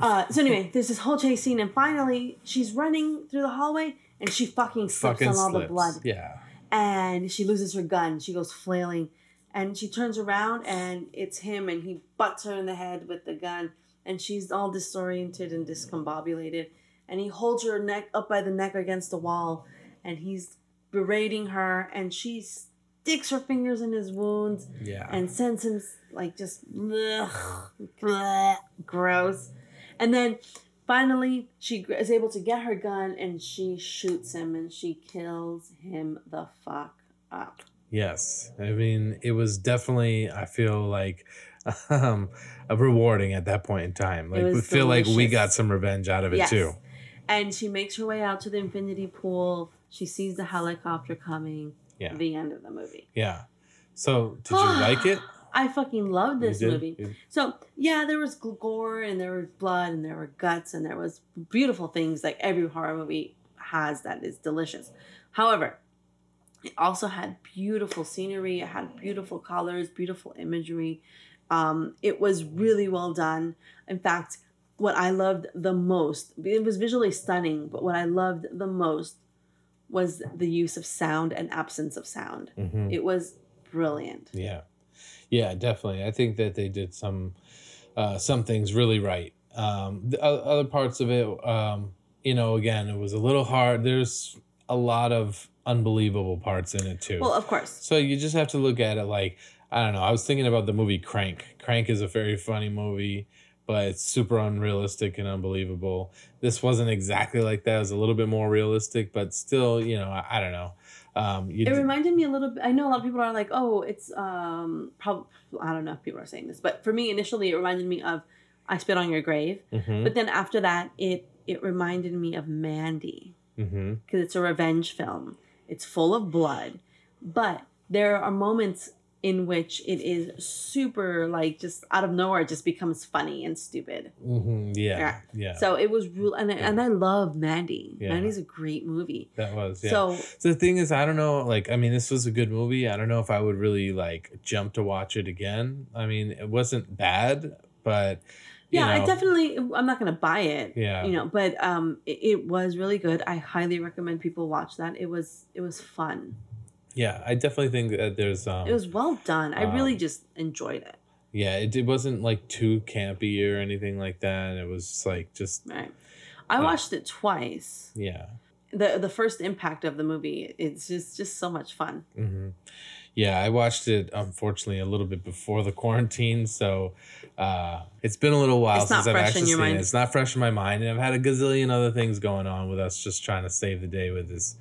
uh so anyway there's this whole chase scene and finally she's running through the hallway and she fucking slips Fucking on all the blood Yeah. and she loses her gun she goes flailing and she turns around and it's him and he butts her in the head with the gun and she's all disoriented and discombobulated and he holds her neck up by the neck against the wall and he's berating her and she sticks her fingers in his wounds Yeah. and sends him like just ugh, bleh, gross and then finally she is able to get her gun and she shoots him and she kills him the fuck up Yes, I mean it was definitely. I feel like [laughs] um, rewarding at that point in time. Like we feel like we got some revenge out of it Yes. too. and she makes her way out to the infinity pool she sees the helicopter coming Yeah. the end of the movie Yeah. So did you [sighs] like it? i fucking love this movie You- So yeah, there was gore and there was blood and there were guts and there was beautiful things like every horror movie has that is delicious. However, it also had beautiful scenery. It had beautiful colors, beautiful imagery. Um, it was really well done. In fact, what I loved the most, it was visually stunning, but what I loved the most was the use of sound and absence of sound. Mhm. It was brilliant. Yeah, yeah, definitely. I think that they did some uh, some things really right. Um, the other parts of it, um, you know, again, it was a little hard. There's a lot of unbelievable parts in it too. Well, of course. So you just have to look at it like I don't know. I was thinking about the movie Crank. Crank is a very funny movie, but it's super unrealistic and unbelievable. This wasn't exactly like that. It was a little bit more realistic, but still, you know, I, I don't know. Um, it reminded me a little bit i know a lot of people are like oh it's um probably i don't know if people are saying this but for me initially it reminded me of i spit on your grave Mhm, but then after that it it reminded me of mandy because it's a revenge film it's full of blood but there are moments in which it is super like just out of nowhere it just becomes funny and stupid hmm Yeah, Yeah. yeah, so it was real and, I- and i love mandy Yeah. mandy's a great movie that was. Yeah. so So the thing is, I don't know. Like, I mean, this was a good movie. I don't know if I would really like jump to watch it again. I mean, it wasn't bad, but you yeah, know, I definitely. I'm not gonna buy it. Yeah. you know, but um, it, it was really good. I highly recommend people watch that. It was it was fun. Yeah, I definitely think that there's um, It was well done. I really Um, just enjoyed it. yeah, it, it wasn't like too campy or anything like that. It was like just Right. I Uh, watched it twice. yeah, the The first impact of the movie. It's just just so much fun. hmm yeah. I watched it unfortunately a little bit before the quarantine, so uh, it's been a little while It's not since I've fresh in actually your seen mind. it. It's not fresh in my mind, and I've had a gazillion other things going on with us just trying to save the day with this,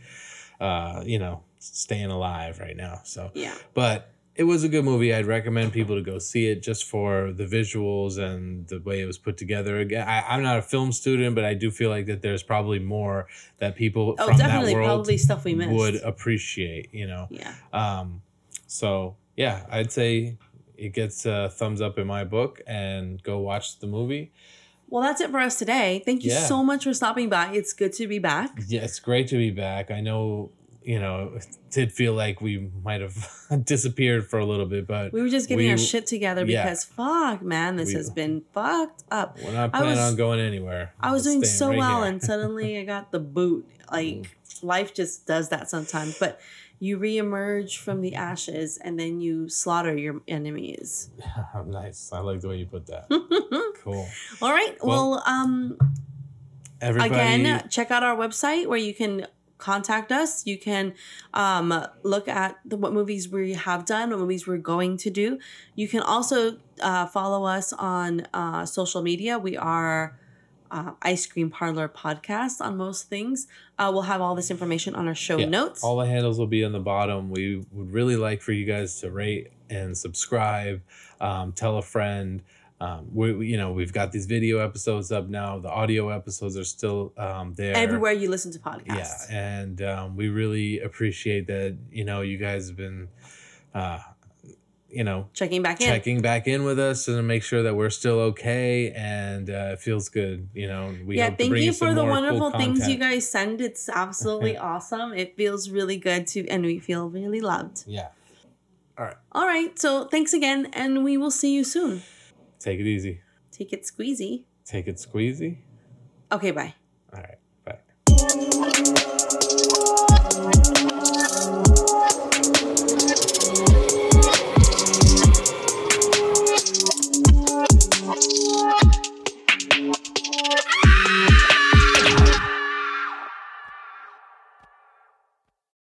uh, you know, staying alive right now. So. Yeah. but it was a good movie. I'd recommend people to go see it just for the visuals and the way it was put together. Again, I, I'm not a film student, but I do feel like that there's probably more that people Oh, from definitely. that world Probably stuff we missed. would appreciate. You know, Yeah. um, so yeah, I'd say it gets a thumbs up in my book, and go watch the movie. Well, that's it for us today. Thank you Yeah. so much for stopping by. It's good to be back. Yeah, it's great to be back. I know you know, it did feel like we might have [laughs] disappeared for a little bit, but We were just getting we- our shit together yeah. because fuck, man, this We- has been fucked up. we're not I planning was- on going anywhere. I was doing so right well, here. and suddenly I got the boot. [laughs] Mm. Like life just does that sometimes. But you reemerge from the ashes, and then you slaughter your enemies. [laughs] nice. I like the way you put that. [laughs] Cool. All right. Well, Well, um, Everybody, again, check out our website where you can contact us. You can um, look at the, what movies we have done, what movies we're going to do. You can also uh, follow us on uh, social media. We are uh, I Scream Parlor Podcast on most things. Uh, we'll have all this information on our show Yeah, notes. all the handles will be on the bottom. We would really like for you guys to rate and subscribe. Um, tell a friend. Um, we, we- you know, we've got these video episodes up now. The audio episodes are still um, there Everywhere you listen to podcasts. Yeah, and um, we really appreciate that. You know, you guys have been, uh, you know, checking back in, checking back in with us and make sure that we're still okay. And uh, it feels good. You know, we yeah. thank you for the wonderful cool things you guys send. It's absolutely [laughs] awesome. It feels really good to, and we feel really loved. Yeah. All right. All right. So thanks again, and we will see you soon. Take it easy. Take it squeezy. Take it squeezy. Okay. Bye. All right. Bye.